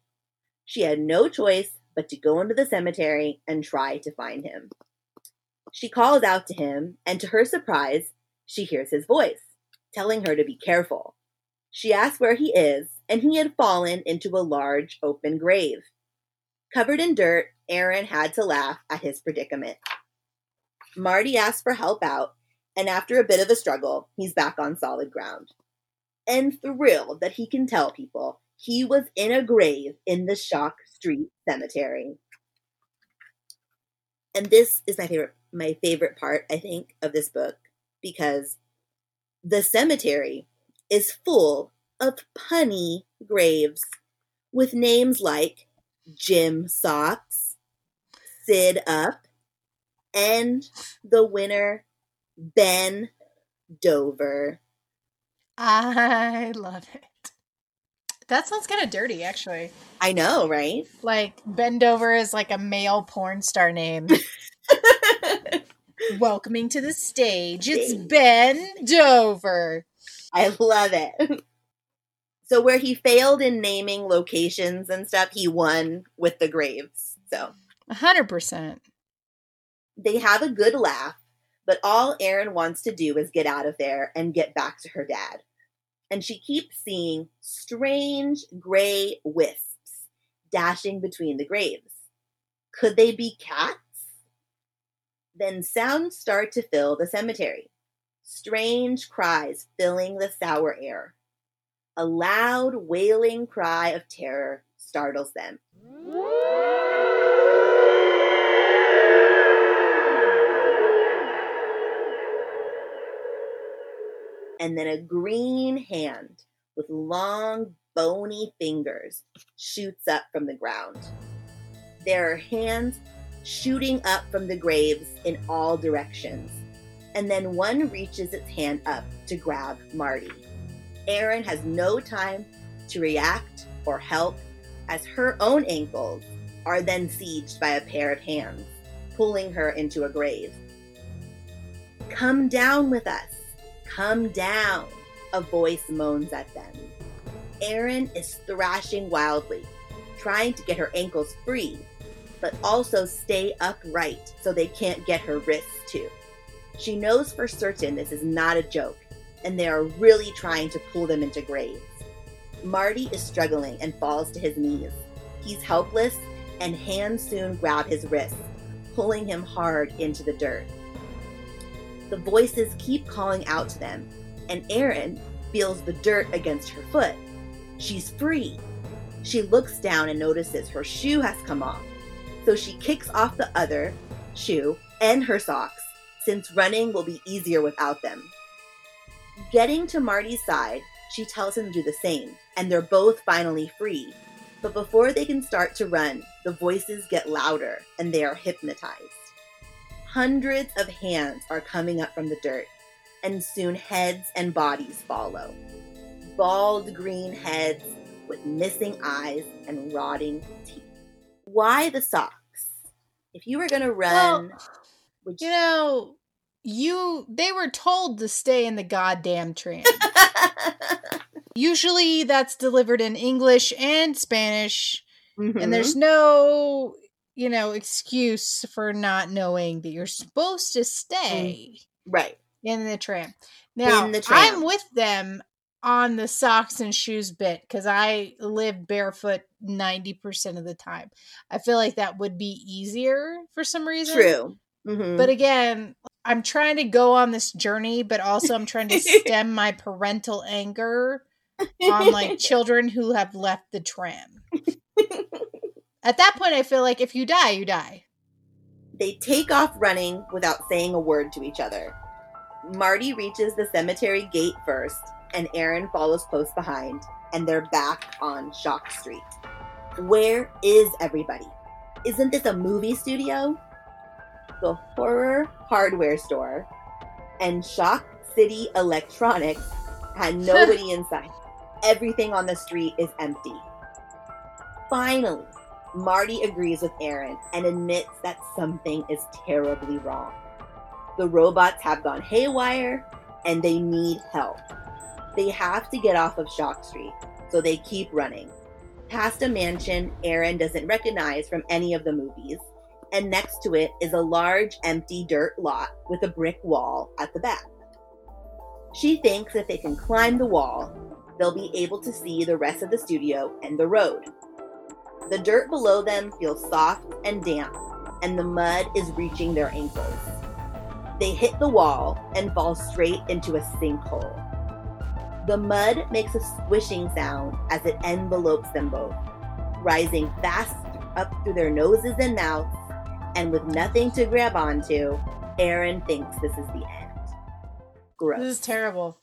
She had no choice but to go into the cemetery and try to find him. She calls out to him, and to her surprise, she hears his voice, telling her to be careful. She asks where he is, and he had fallen into a large open grave. Covered in dirt, Erin had to laugh at his predicament. Marty asks for help out, and after a bit of a struggle, he's back on solid ground. And thrilled that he can tell people he was in a grave in the Shock Street Cemetery. And this is my favorite my favorite part, I think, of this book because the cemetery is full of punny graves with names like Jim Socks, Sid Up, and the winner, Ben Dover. I love it. That sounds kind of dirty, actually. I know, right? Like Ben Dover is like a male porn star name. Welcoming to the stage, it's Ben Dover. I love it. So where he failed in naming locations and stuff, he won with the graves. So A hundred percent. they have a good laugh, but all Erin wants to do is get out of there and get back to her dad. And she keeps seeing strange gray wisps dashing between the graves. Could they be cats? Then sounds start to fill the cemetery. Strange cries filling the sour air. A loud wailing cry of terror startles them. and then a green hand with long, bony fingers shoots up from the ground. There are hands shooting up from the graves in all directions, and then one reaches its hand up to grab Marty. Erin has no time to react or help as her own ankles are then sieged by a pair of hands, pulling her into a grave. Come down with us. Come down, a voice moans at them. Erin is thrashing wildly, trying to get her ankles free, but also stay upright so they can't get her wrists too. She knows for certain this is not a joke, and they are really trying to pull them into graves. Marty is struggling and falls to his knees. He's helpless, and hands soon grab his wrists, pulling him hard into the dirt. The voices keep calling out to them, and Erin feels the dirt against her foot. She's free. She looks down and notices her shoe has come off, so she kicks off the other shoe and her socks, since running will be easier without them. Getting to Marty's side, she tells him to do the same, and they're both finally free. But before they can start to run, the voices get louder and they are hypnotized. Hundreds of hands are coming up from the dirt, and soon heads and bodies follow. Bald green heads with missing eyes and rotting teeth. Why the socks? If you were going to run, Well, would You you? know, you they were told to stay in the goddamn tram. Usually that's delivered in English and Spanish, Mhm. and there's no, you know, excuse for not knowing that you're supposed to stay right. in the tram. Now, the tram. I'm with them on the socks and shoes bit because I live barefoot 90% of the time. I feel like that would be easier for some reason. True. Mhm. But again, I'm trying to go on this journey, but also I'm trying to stem my parental anger on like children who have left the tram. At that point, I feel like if you die, you die. They take off running without saying a word to each other. Marty reaches the cemetery gate first, and Erin follows close behind, and they're back on Shock Street. Where is everybody? Isn't this a movie studio? The horror hardware store and Shock City Electronics had nobody inside. Everything on the street is empty. Finally, Marty agrees with Erin and admits that something is terribly wrong. The robots have gone haywire and they need help. They have to get off of Shock Street, so they keep running. past a mansion Erin doesn't recognize from any of the movies, and next to it is a large empty dirt lot with a brick wall at the back. She thinks if they can climb the wall, they'll be able to see the rest of the studio and the road. The dirt below them feels soft and damp, and the mud is reaching their ankles. They hit the wall and fall straight into a sinkhole. The mud makes a squishing sound as it envelopes them both, rising fast up through their noses and mouths, and with nothing to grab onto, Erin thinks this is the end. Gross. This is terrible.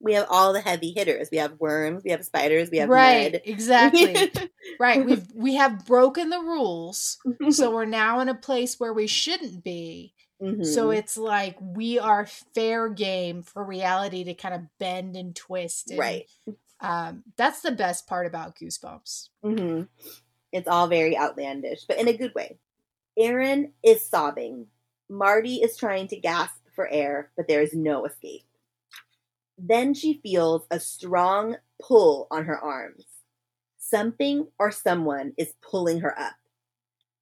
We have all the heavy hitters. We have worms, we have spiders, we have right, exactly. right. We've we have broken the rules. so we're now in a place where we shouldn't be. Mm-hmm. So it's like we are fair game for reality to kind of bend and twist. And, right. Um, that's the best part about Goosebumps. Mm-hmm. It's all very outlandish, but in a good way. Erin is sobbing. Marty is trying to gasp for air, but there is no escape. Then she feels a strong pull on her arms. Something or someone is pulling her up.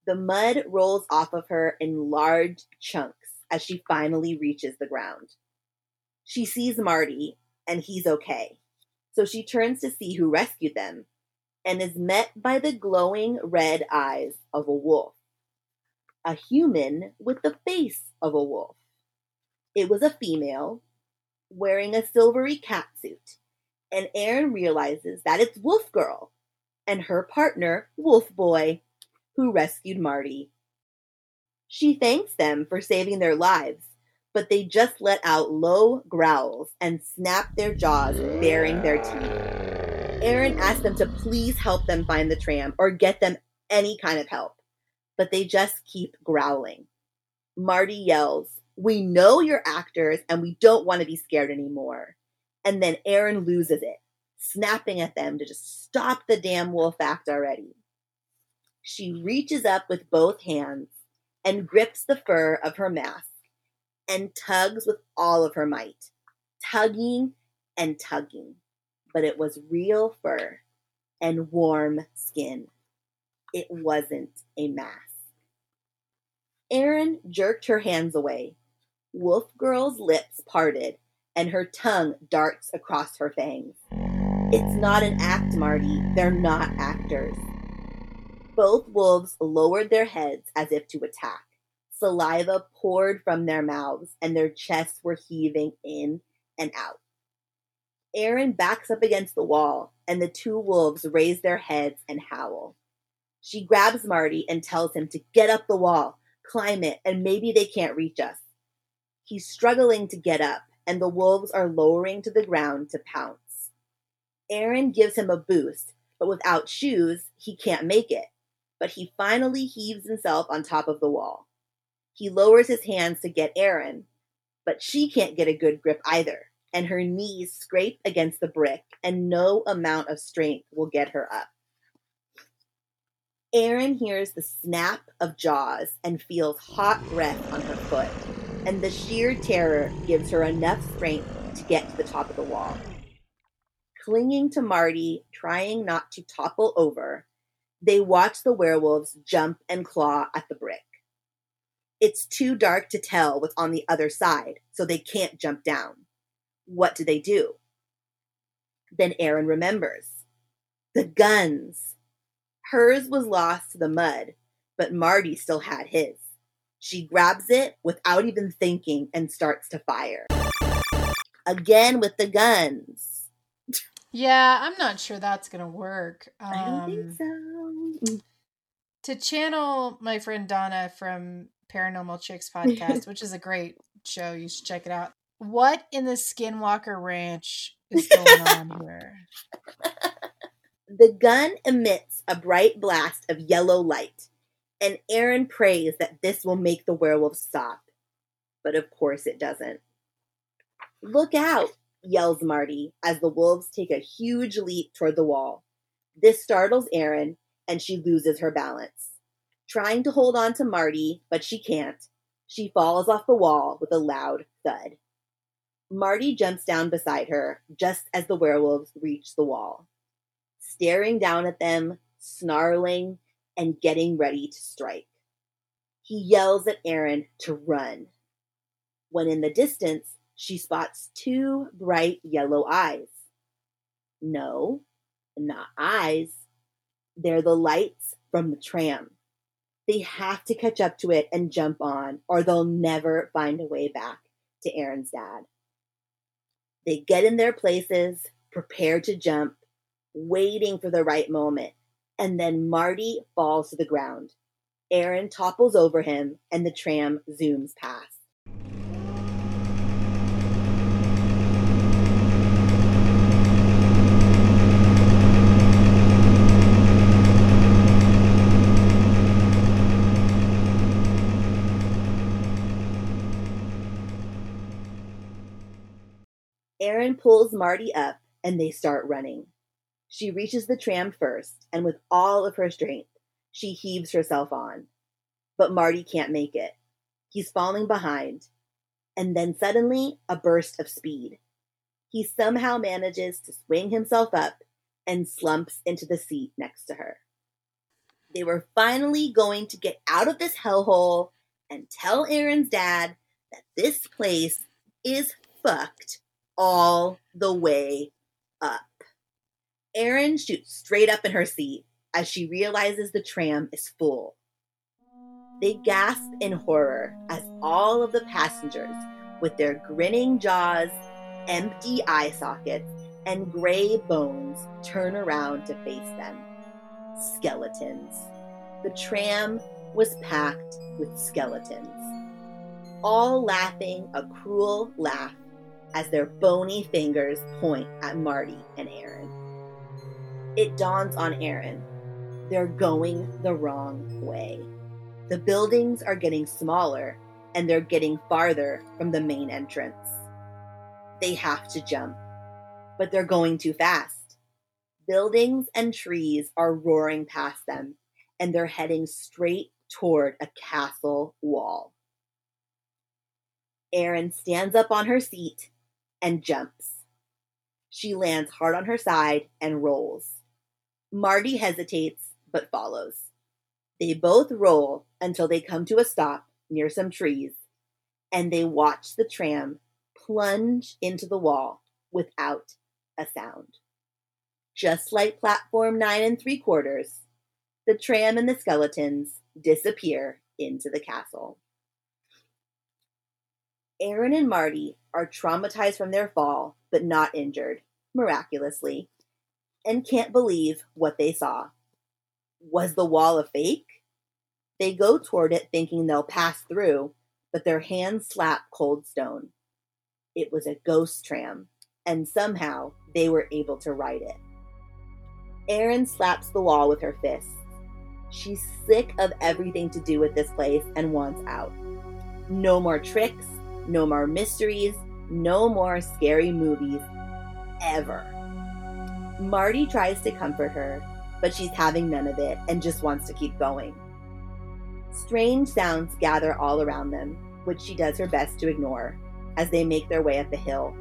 The mud rolls off of her in large chunks as she finally reaches the ground. She sees Marty, and he's okay. So she turns to see who rescued them and is met by the glowing red eyes of a wolf. A human with the face of a wolf. It was a female wearing a silvery cat suit, and Erin realizes that it's Wolf Girl and her partner, Wolf Boy who rescued Marty. She thanks them for saving their lives, but they just let out low growls and snap their jaws, baring their teeth. Erin asks them to please help them find the tram or get them any kind of help, but they just keep growling. Marty yells, We know you're actors and we don't want to be scared anymore. And then Erin loses it, snapping at them to just stop the damn wolf act already. She reaches up with both hands and grips the fur of her mask and tugs with all of her might, tugging and tugging. But it was real fur and warm skin. It wasn't a mask. Erin jerked her hands away. Wolf Girl's lips parted and her tongue darts across her fangs. It's not an act, Marty. They're not actors. Both wolves lowered their heads as if to attack. Saliva poured from their mouths, and their chests were heaving in and out. Erin backs up against the wall, and the two wolves raise their heads and howl. She grabs Marty and tells him to get up the wall, climb it, and maybe they can't reach us. He's struggling to get up, and the wolves are lowering to the ground to pounce. Erin gives him a boost, but without shoes, he can't make it but he finally heaves himself on top of the wall. He lowers his hands to get Erin, but she can't get a good grip either, and her knees scrape against the brick, and no amount of strength will get her up. Erin hears the snap of jaws and feels hot breath on her foot, and the sheer terror gives her enough strength to get to the top of the wall. Clinging to Marty, trying not to topple over, they watch the werewolves jump and claw at the brick. It's too dark to tell what's on the other side, so they can't jump down. What do they do? Then Erin remembers. The guns. Hers was lost to the mud, but Marty still had his. She grabs it without even thinking and starts to fire. Again with the guns. Yeah, I'm not sure that's gonna work. Um, I don't think um, so. To channel my friend Donna from Paranormal Chicks podcast, which is a great show, you should check it out. What in the Skinwalker Ranch is going on here? The gun emits a bright blast of yellow light, and Erin prays that this will make the werewolf stop. But of course it doesn't. Look out! yells Marty as the wolves take a huge leap toward the wall. This startles Erin, and she loses her balance. Trying to hold on to Marty, but she can't, she falls off the wall with a loud thud. Marty jumps down beside her just as the werewolves reach the wall. Staring down at them, snarling, and getting ready to strike. He yells at Erin to run. When in the distance, she spots two bright yellow eyes. No, not eyes. They're the lights from the tram. They have to catch up to it and jump on, or they'll never find a way back to Erin's dad. They get in their places, prepare to jump, waiting for the right moment, and then Marty falls to the ground. Erin topples over him, and the tram zooms past. Erin pulls Marty up and they start running. She reaches the tram first, and with all of her strength, she heaves herself on. But Marty can't make it. He's falling behind. And then suddenly, a burst of speed. He somehow manages to swing himself up and slumps into the seat next to her. They were finally going to get out of this hellhole and tell Erin's dad that this place is fucked all the way up. Erin shoots straight up in her seat as she realizes the tram is full. They gasp in horror as all of the passengers, with their grinning jaws, empty eye sockets, and gray bones, turn around to face them. Skeletons. The tram was packed with skeletons, all laughing a cruel laugh as their bony fingers point at Marty and Erin. It dawns on Erin. They're going the wrong way. The buildings are getting smaller and they're getting farther from the main entrance. They have to jump, but they're going too fast. Buildings and trees are roaring past them and they're heading straight toward a castle wall. Erin stands up on her seat and jumps. She lands hard on her side and rolls. Marty hesitates but follows. They both roll until they come to a stop near some trees, and they watch the tram plunge into the wall without a sound. Just like platform nine and three quarters, the tram and the skeletons disappear into the castle. Erin and Marty are traumatized from their fall, but not injured, miraculously, and can't believe what they saw. Was the wall a fake? They go toward it thinking they'll pass through, but their hands slap cold stone. It was a ghost tram, and somehow they were able to ride it. Erin slaps the wall with her fists. She's sick of everything to do with this place and wants out. No more tricks, no more mysteries, no more scary movies, ever. Marty tries to comfort her, but she's having none of it and just wants to keep going. Strange sounds gather all around them, which she does her best to ignore as they make their way up the hill.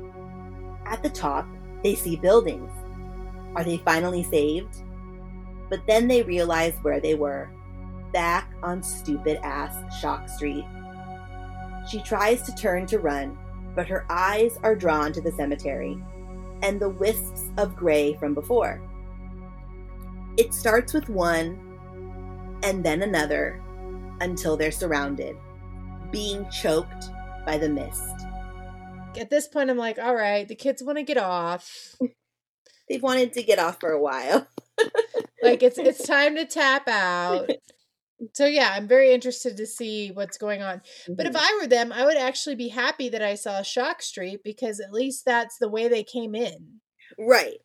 At the top, they see buildings. Are they finally saved? But then they realize where they were back on stupid ass Shock Street she tries to turn to run, but her eyes are drawn to the cemetery and the wisps of gray from before. It starts with one and then another until they're surrounded, being choked by the mist. At this point, I'm like, all right, the kids want to get off. They've wanted to get off for a while. like it's it's time to tap out so yeah i'm very interested to see what's going on. Mm-hmm. but if mm-hmm. i were them i would actually be happy that i saw shock street because at least that's the way they came in. Right.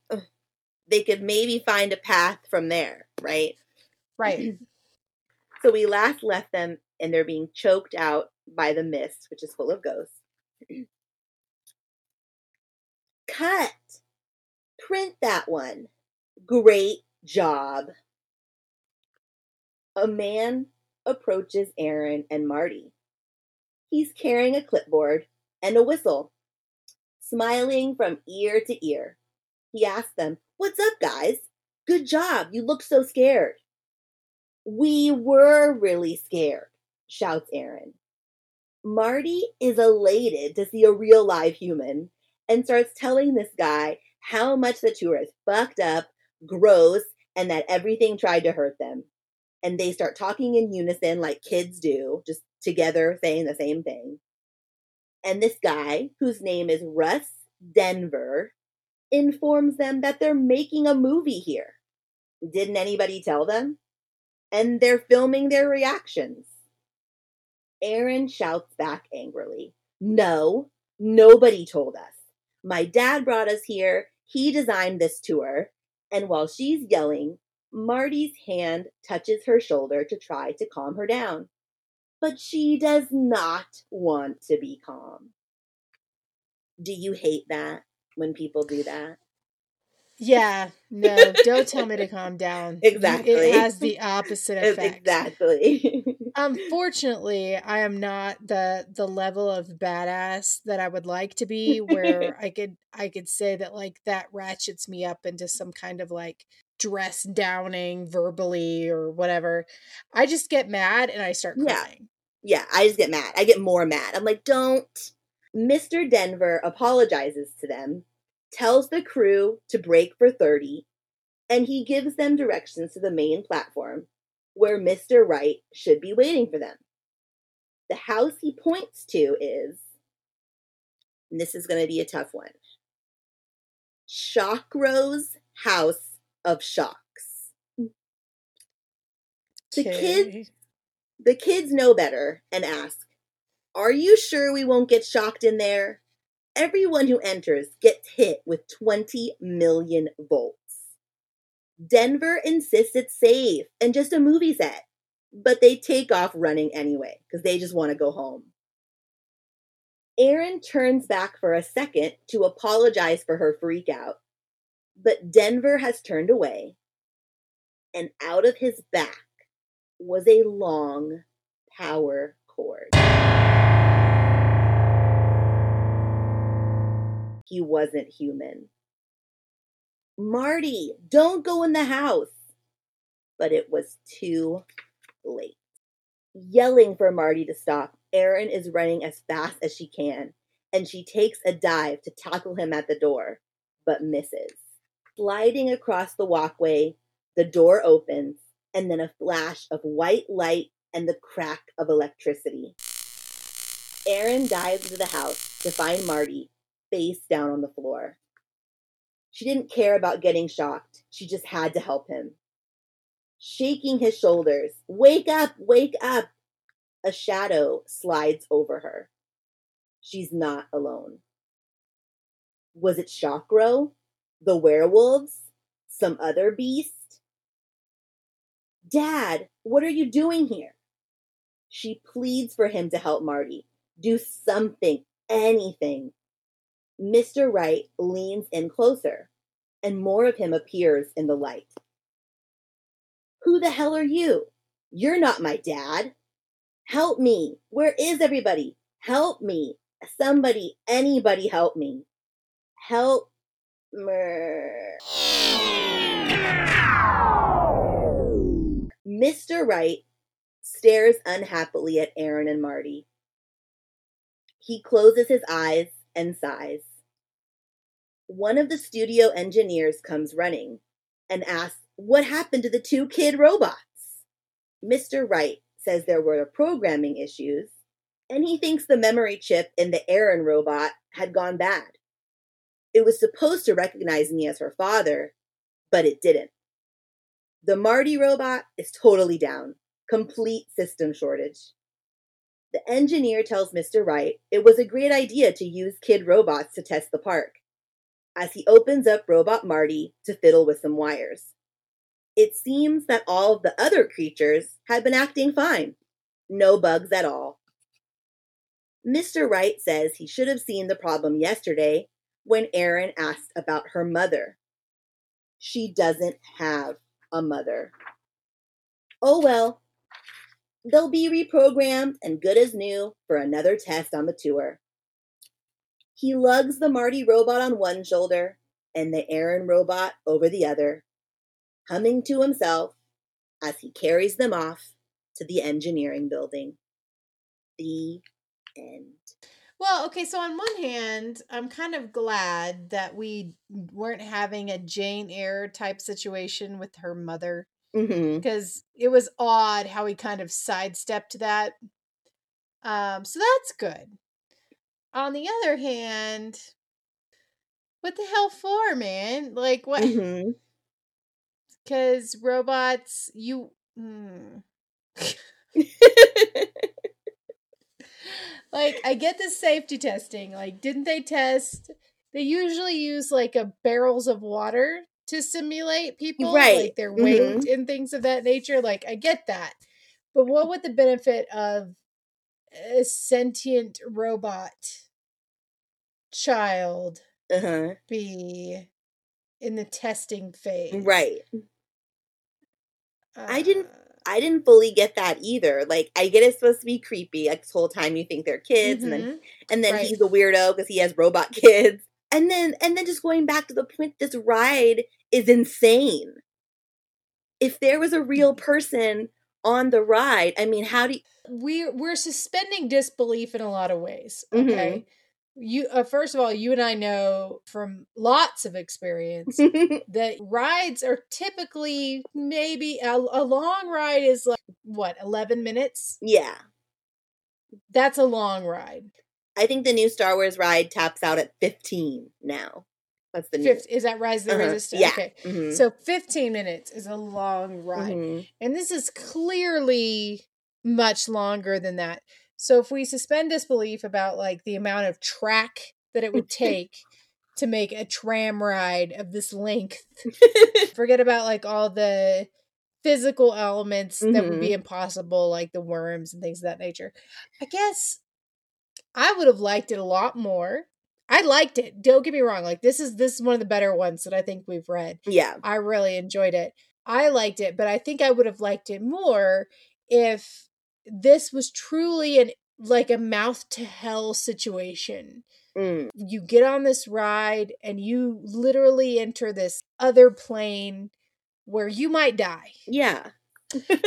They could maybe find a path from there right? Right. So we last left them and they're being choked out by the mist which is full of ghosts. Cut. Print that one. Great job a man approaches Erin and Marty. He's carrying a clipboard and a whistle. Smiling from ear to ear, he asks them, What's up, guys? Good job. You look so scared. We were really scared, shouts Erin. Marty is elated to see a real live human and starts telling this guy how much the tour is fucked up, gross, and that everything tried to hurt them. And they start talking in unison like kids do, just together saying the same thing. And this guy, whose name is Russ Denver, informs them that they're making a movie here. Didn't anybody tell them? And they're filming their reactions. Erin shouts back angrily, No, nobody told us. My dad brought us here. He designed this tour. And while she's yelling, Marty's hand touches her shoulder to try to calm her down. But she does not want to be calm. Do you hate that when people do that? Yeah, no, don't tell me to calm down. Exactly. It has the opposite effect. Exactly. Unfortunately, I am not the the level of badass that I would like to be where I could I could say that like that ratchets me up into some kind of like dress downing verbally or whatever. I just get mad and I start crying. Yeah. yeah, I just get mad. I get more mad. I'm like, "Don't." Mr. Denver apologizes to them tells the crew to break for 30, and he gives them directions to the main platform where Mr. Wright should be waiting for them. The house he points to is, and this is going to be a tough one Shockrow's House of Shocks. Mm. The kids the kids know better and ask, Are you sure we won't get shocked in there? everyone who enters gets hit with 20 million volts. Denver insists it's safe and just a movie set, but they take off running anyway because they just want to go home. Erin turns back for a second to apologize for her freakout, but Denver has turned away, and out of his back was a long power cord. he wasn't human. Marty, don't go in the house. But it was too late. Yelling for Marty to stop, Erin is running as fast as she can, and she takes a dive to tackle him at the door, but misses. Sliding across the walkway, the door opens, and then a flash of white light and the crack of electricity. Erin dives into the house to find Marty face down on the floor. She didn't care about getting shocked. She just had to help him. Shaking his shoulders, Wake up, wake up! A shadow slides over her. She's not alone. Was it Shockrow? The werewolves? Some other beast? Dad, what are you doing here? She pleads for him to help Marty. Do something, anything. Mr. Wright leans in closer, and more of him appears in the light. Who the hell are you? You're not my dad. Help me. Where is everybody? Help me. Somebody, anybody help me. Help. Mr. Wright stares unhappily at Erin and Marty. He closes his eyes and sighs. One of the studio engineers comes running and asks, What happened to the two kid robots? Mr. Wright says there were programming issues, and he thinks the memory chip in the Erin robot had gone bad. It was supposed to recognize me as her father, but it didn't. The Marty robot is totally down, complete system shortage. The engineer tells Mr. Wright it was a great idea to use kid robots to test the park, as he opens up Robot Marty to fiddle with some wires. It seems that all of the other creatures had been acting fine. No bugs at all. Mr. Wright says he should have seen the problem yesterday when Erin asked about her mother. She doesn't have a mother. Oh well, They'll be reprogrammed and good as new for another test on the tour. He lugs the Marty robot on one shoulder and the Erin robot over the other. humming to himself as he carries them off to the engineering building. The end. Well, okay, so on one hand, I'm kind of glad that we weren't having a Jane Eyre type situation with her mother because it was odd how he kind of sidestepped that. Um, so that's good. On the other hand, what the hell for, man? Like what? Because robots, you. hmm. like I get the safety testing. Like, didn't they test? They usually use like a barrels of water to simulate people, Right. like their weight and things of that nature. Like, I get that, but what would the benefit of a sentient robot child uh-huh. be in the testing phase? Right. I didn't- Uh, I didn't fully get that either. Like, I get it's supposed to be creepy. Like, this whole time you think they're kids, and then mhm. and then Right. he's a weirdo because he has robot kids. And then and then just going back to the point, this ride is insane. If there was a real Mm. person on the ride, I mean, how do you, we're we're suspending disbelief in a lot of ways Mhm. okay you uh, first of all you and i know from lots of experience that rides are typically maybe a, a long ride is like what 11 minutes yeah. that's a long ride I think the new Star Wars ride taps out at 15 now. That's the new. Is that rise of the Uh-huh. resistance Yeah. okay Mhm. so 15 minutes is a long ride Mhm. And this is clearly much longer than that. So if we suspend disbelief about like the amount of track that it would take to make a tram ride of this length, forget about like all the physical elements that would be mm-hmm. impossible, like the worms and things of that nature. I guess I would have liked it a lot more. I liked it. Don't get me wrong. Like this is this is one of the better ones that I think we've read. yeah. I really enjoyed it. I liked it, but I think I would have liked it more if this was truly an like a mouth to hell situation. Mm. You get on this ride and you literally enter this other plane where you might die. Yeah.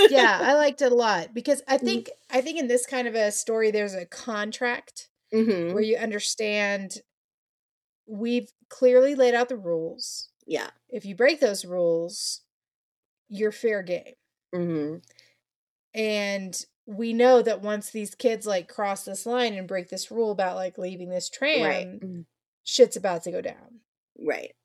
Yeah, I liked it a lot because Mm-hmm. I think I think in this kind of a story there's a contract hmm where you understand we've clearly laid out the rules. Yeah. If you break those rules, you're fair game. hmm and we know that once these kids like cross this line and break this rule about like leaving this tram Right. Mhm. shit's about to go down Right.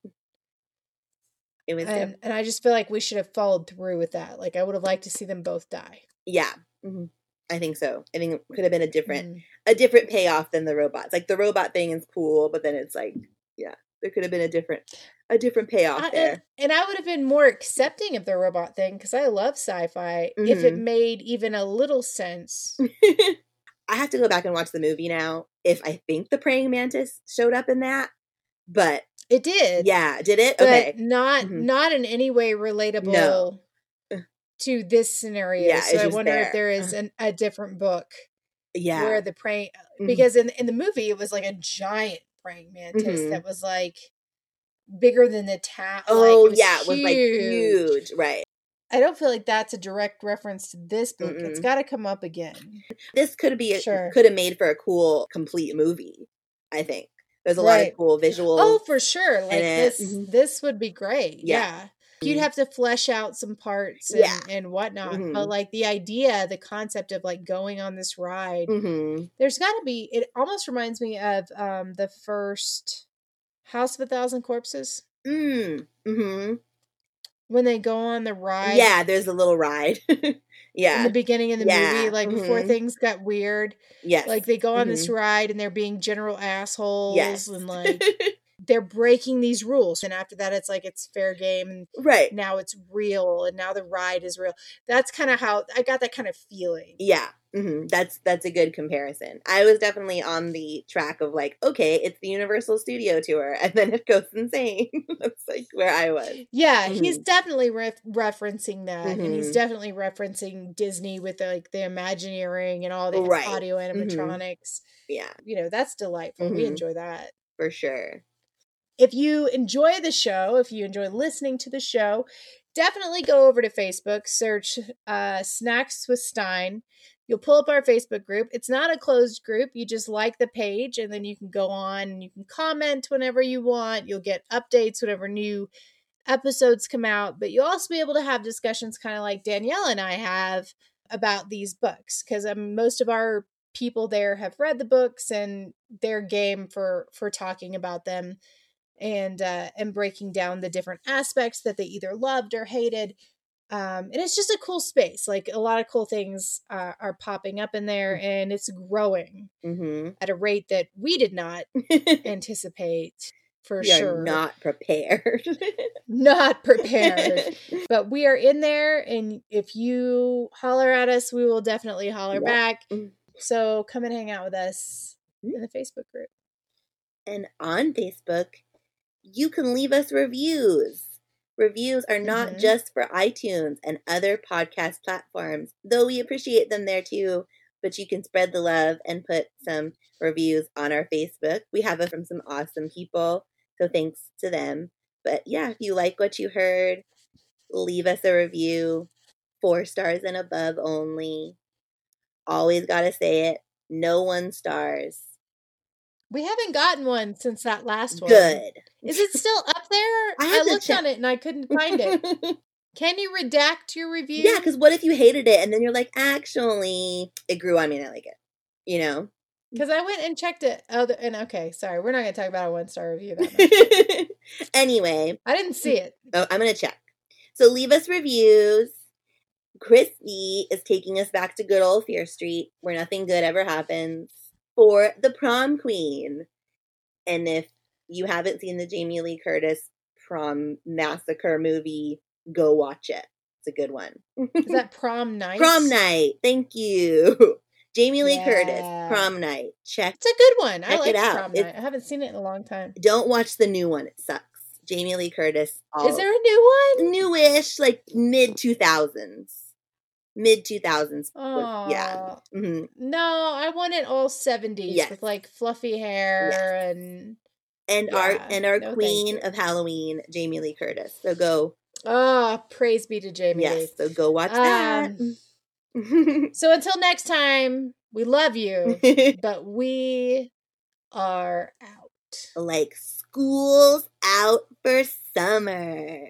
It was. and and i just feel like we should have followed through with that like i would have liked to see them both die yeah. hmm I think so. I think it could have been a different Mm. a different payoff than the robots. Like the robot thing is cool, but then it's like, yeah, there could have been a different a different payoff I- there. and i would have been more accepting of the robot thing because i love sci-fi if it Mhm. made even a little sense I have to go back and watch the movie now. If I think the praying mantis showed up in that, but it did yeah, did it? but Okay, not Mhm. not in any way relatable Ugh. to this scenario Yeah, so i wonder there. if there is an, a different book yeah, where the praying Mhm. because in in the movie it was like a giant praying mantis Mhm. that was like bigger than the town. oh like, it yeah, it was like huge, right? I don't feel like that's a direct reference to this book. It's Mm-mm. got to come up again. This could be Sure. could have made for a cool complete movie. I think there's a lot of cool visuals. Oh, for sure. Like this, Mhm. this would be great. Yeah. Yeah. You'd Mhm. have to flesh out some parts and, Yeah. and whatnot. Mhm. But like the idea, the concept of like going on this ride, hmm there's got to be, it almost reminds me of um the first House of a Thousand Corpses Mm. hmm when they go on the ride. Yeah, there's a little ride. Yeah, in the beginning of the Yeah, movie, like before mhm. things got weird. Yes. Like they go on this ride and they're being general assholes yes. and like they're breaking these rules. And after that, it's like it's fair game and right. now it's real and now the ride is real. That's kind of how I got that kind of feeling. Yeah. hmm That's that's a good comparison. I was definitely on the track of like, okay, it's the Universal Studio tour, and then it goes insane. that's like where I was. Yeah, he's Mhm. definitely ref- referencing that, and he's Mhm. definitely referencing Disney with like the Imagineering and all the Right. audio Mhm. animatronics. Yeah, You know, that's delightful. We Mhm. enjoy that. for sure. If you enjoy the show, if you enjoy listening to the show, definitely go over to Facebook, search uh, Snacks with Stine. You'll pull up our Facebook group. It's not a closed group. You just like the page and then you can go on and you can comment whenever you want. You'll get updates whenever new episodes come out, but you'll also be able to have discussions kind of like Danielle and I have about these books because um, most of our people there have read the books and they're game for for talking about them and uh and breaking down the different aspects that they either loved or hated um and it's just a cool space like a lot of cool things uh, are popping up in there and it's growing Mm-hmm. at a rate that we did not anticipate for we sure not prepared. not prepared but we are in there and if you holler at us we will definitely holler Yep. back Mm. so come and hang out with us in the facebook group and on Facebook, you can leave us reviews. Reviews are not Mhm. just for iTunes and other podcast platforms, though we appreciate them there too. But you can spread the love and put some reviews on our Facebook. We have it from some awesome people, so thanks to them. But yeah, if you like what you heard, leave us a review. Four stars and above only. Always gotta say it. No one stars. We haven't gotten one since that last one Good. is it still up there I to looked check. on it and i couldn't find it can you redact your review Yeah, because what if you hated it and then you're like, actually, it grew on me and I like it. You know? because i went and checked it other and okay sorry we're not going to talk about a one star review that anyway, i didn't see it oh, I'm going to check. So leave us reviews. Christy is taking us back to good old Fear Street, where nothing good ever happens, for the prom queen. And if you haven't seen the Jamie Lee Curtis prom massacre movie, go watch it. It's a good one. is that prom night Prom night. Thank you. Jamie Lee Curtis, prom night. Check. it's a good one i Check like it out. prom It's- night i haven't seen it in a long time Don't watch the new one. It sucks. Jamie Lee Curtis. all- is there a new one newish, like mid 2000s? Mid 2000s. oh yeah. hmm no i want it all 70s Yes. with like fluffy hair and And our and our No, queen of Halloween, Jamie Lee Curtis. So go, oh praise be to jamie yes. Lee. So go watch that. So until next time, we love you, but we are out. like school's out for summer.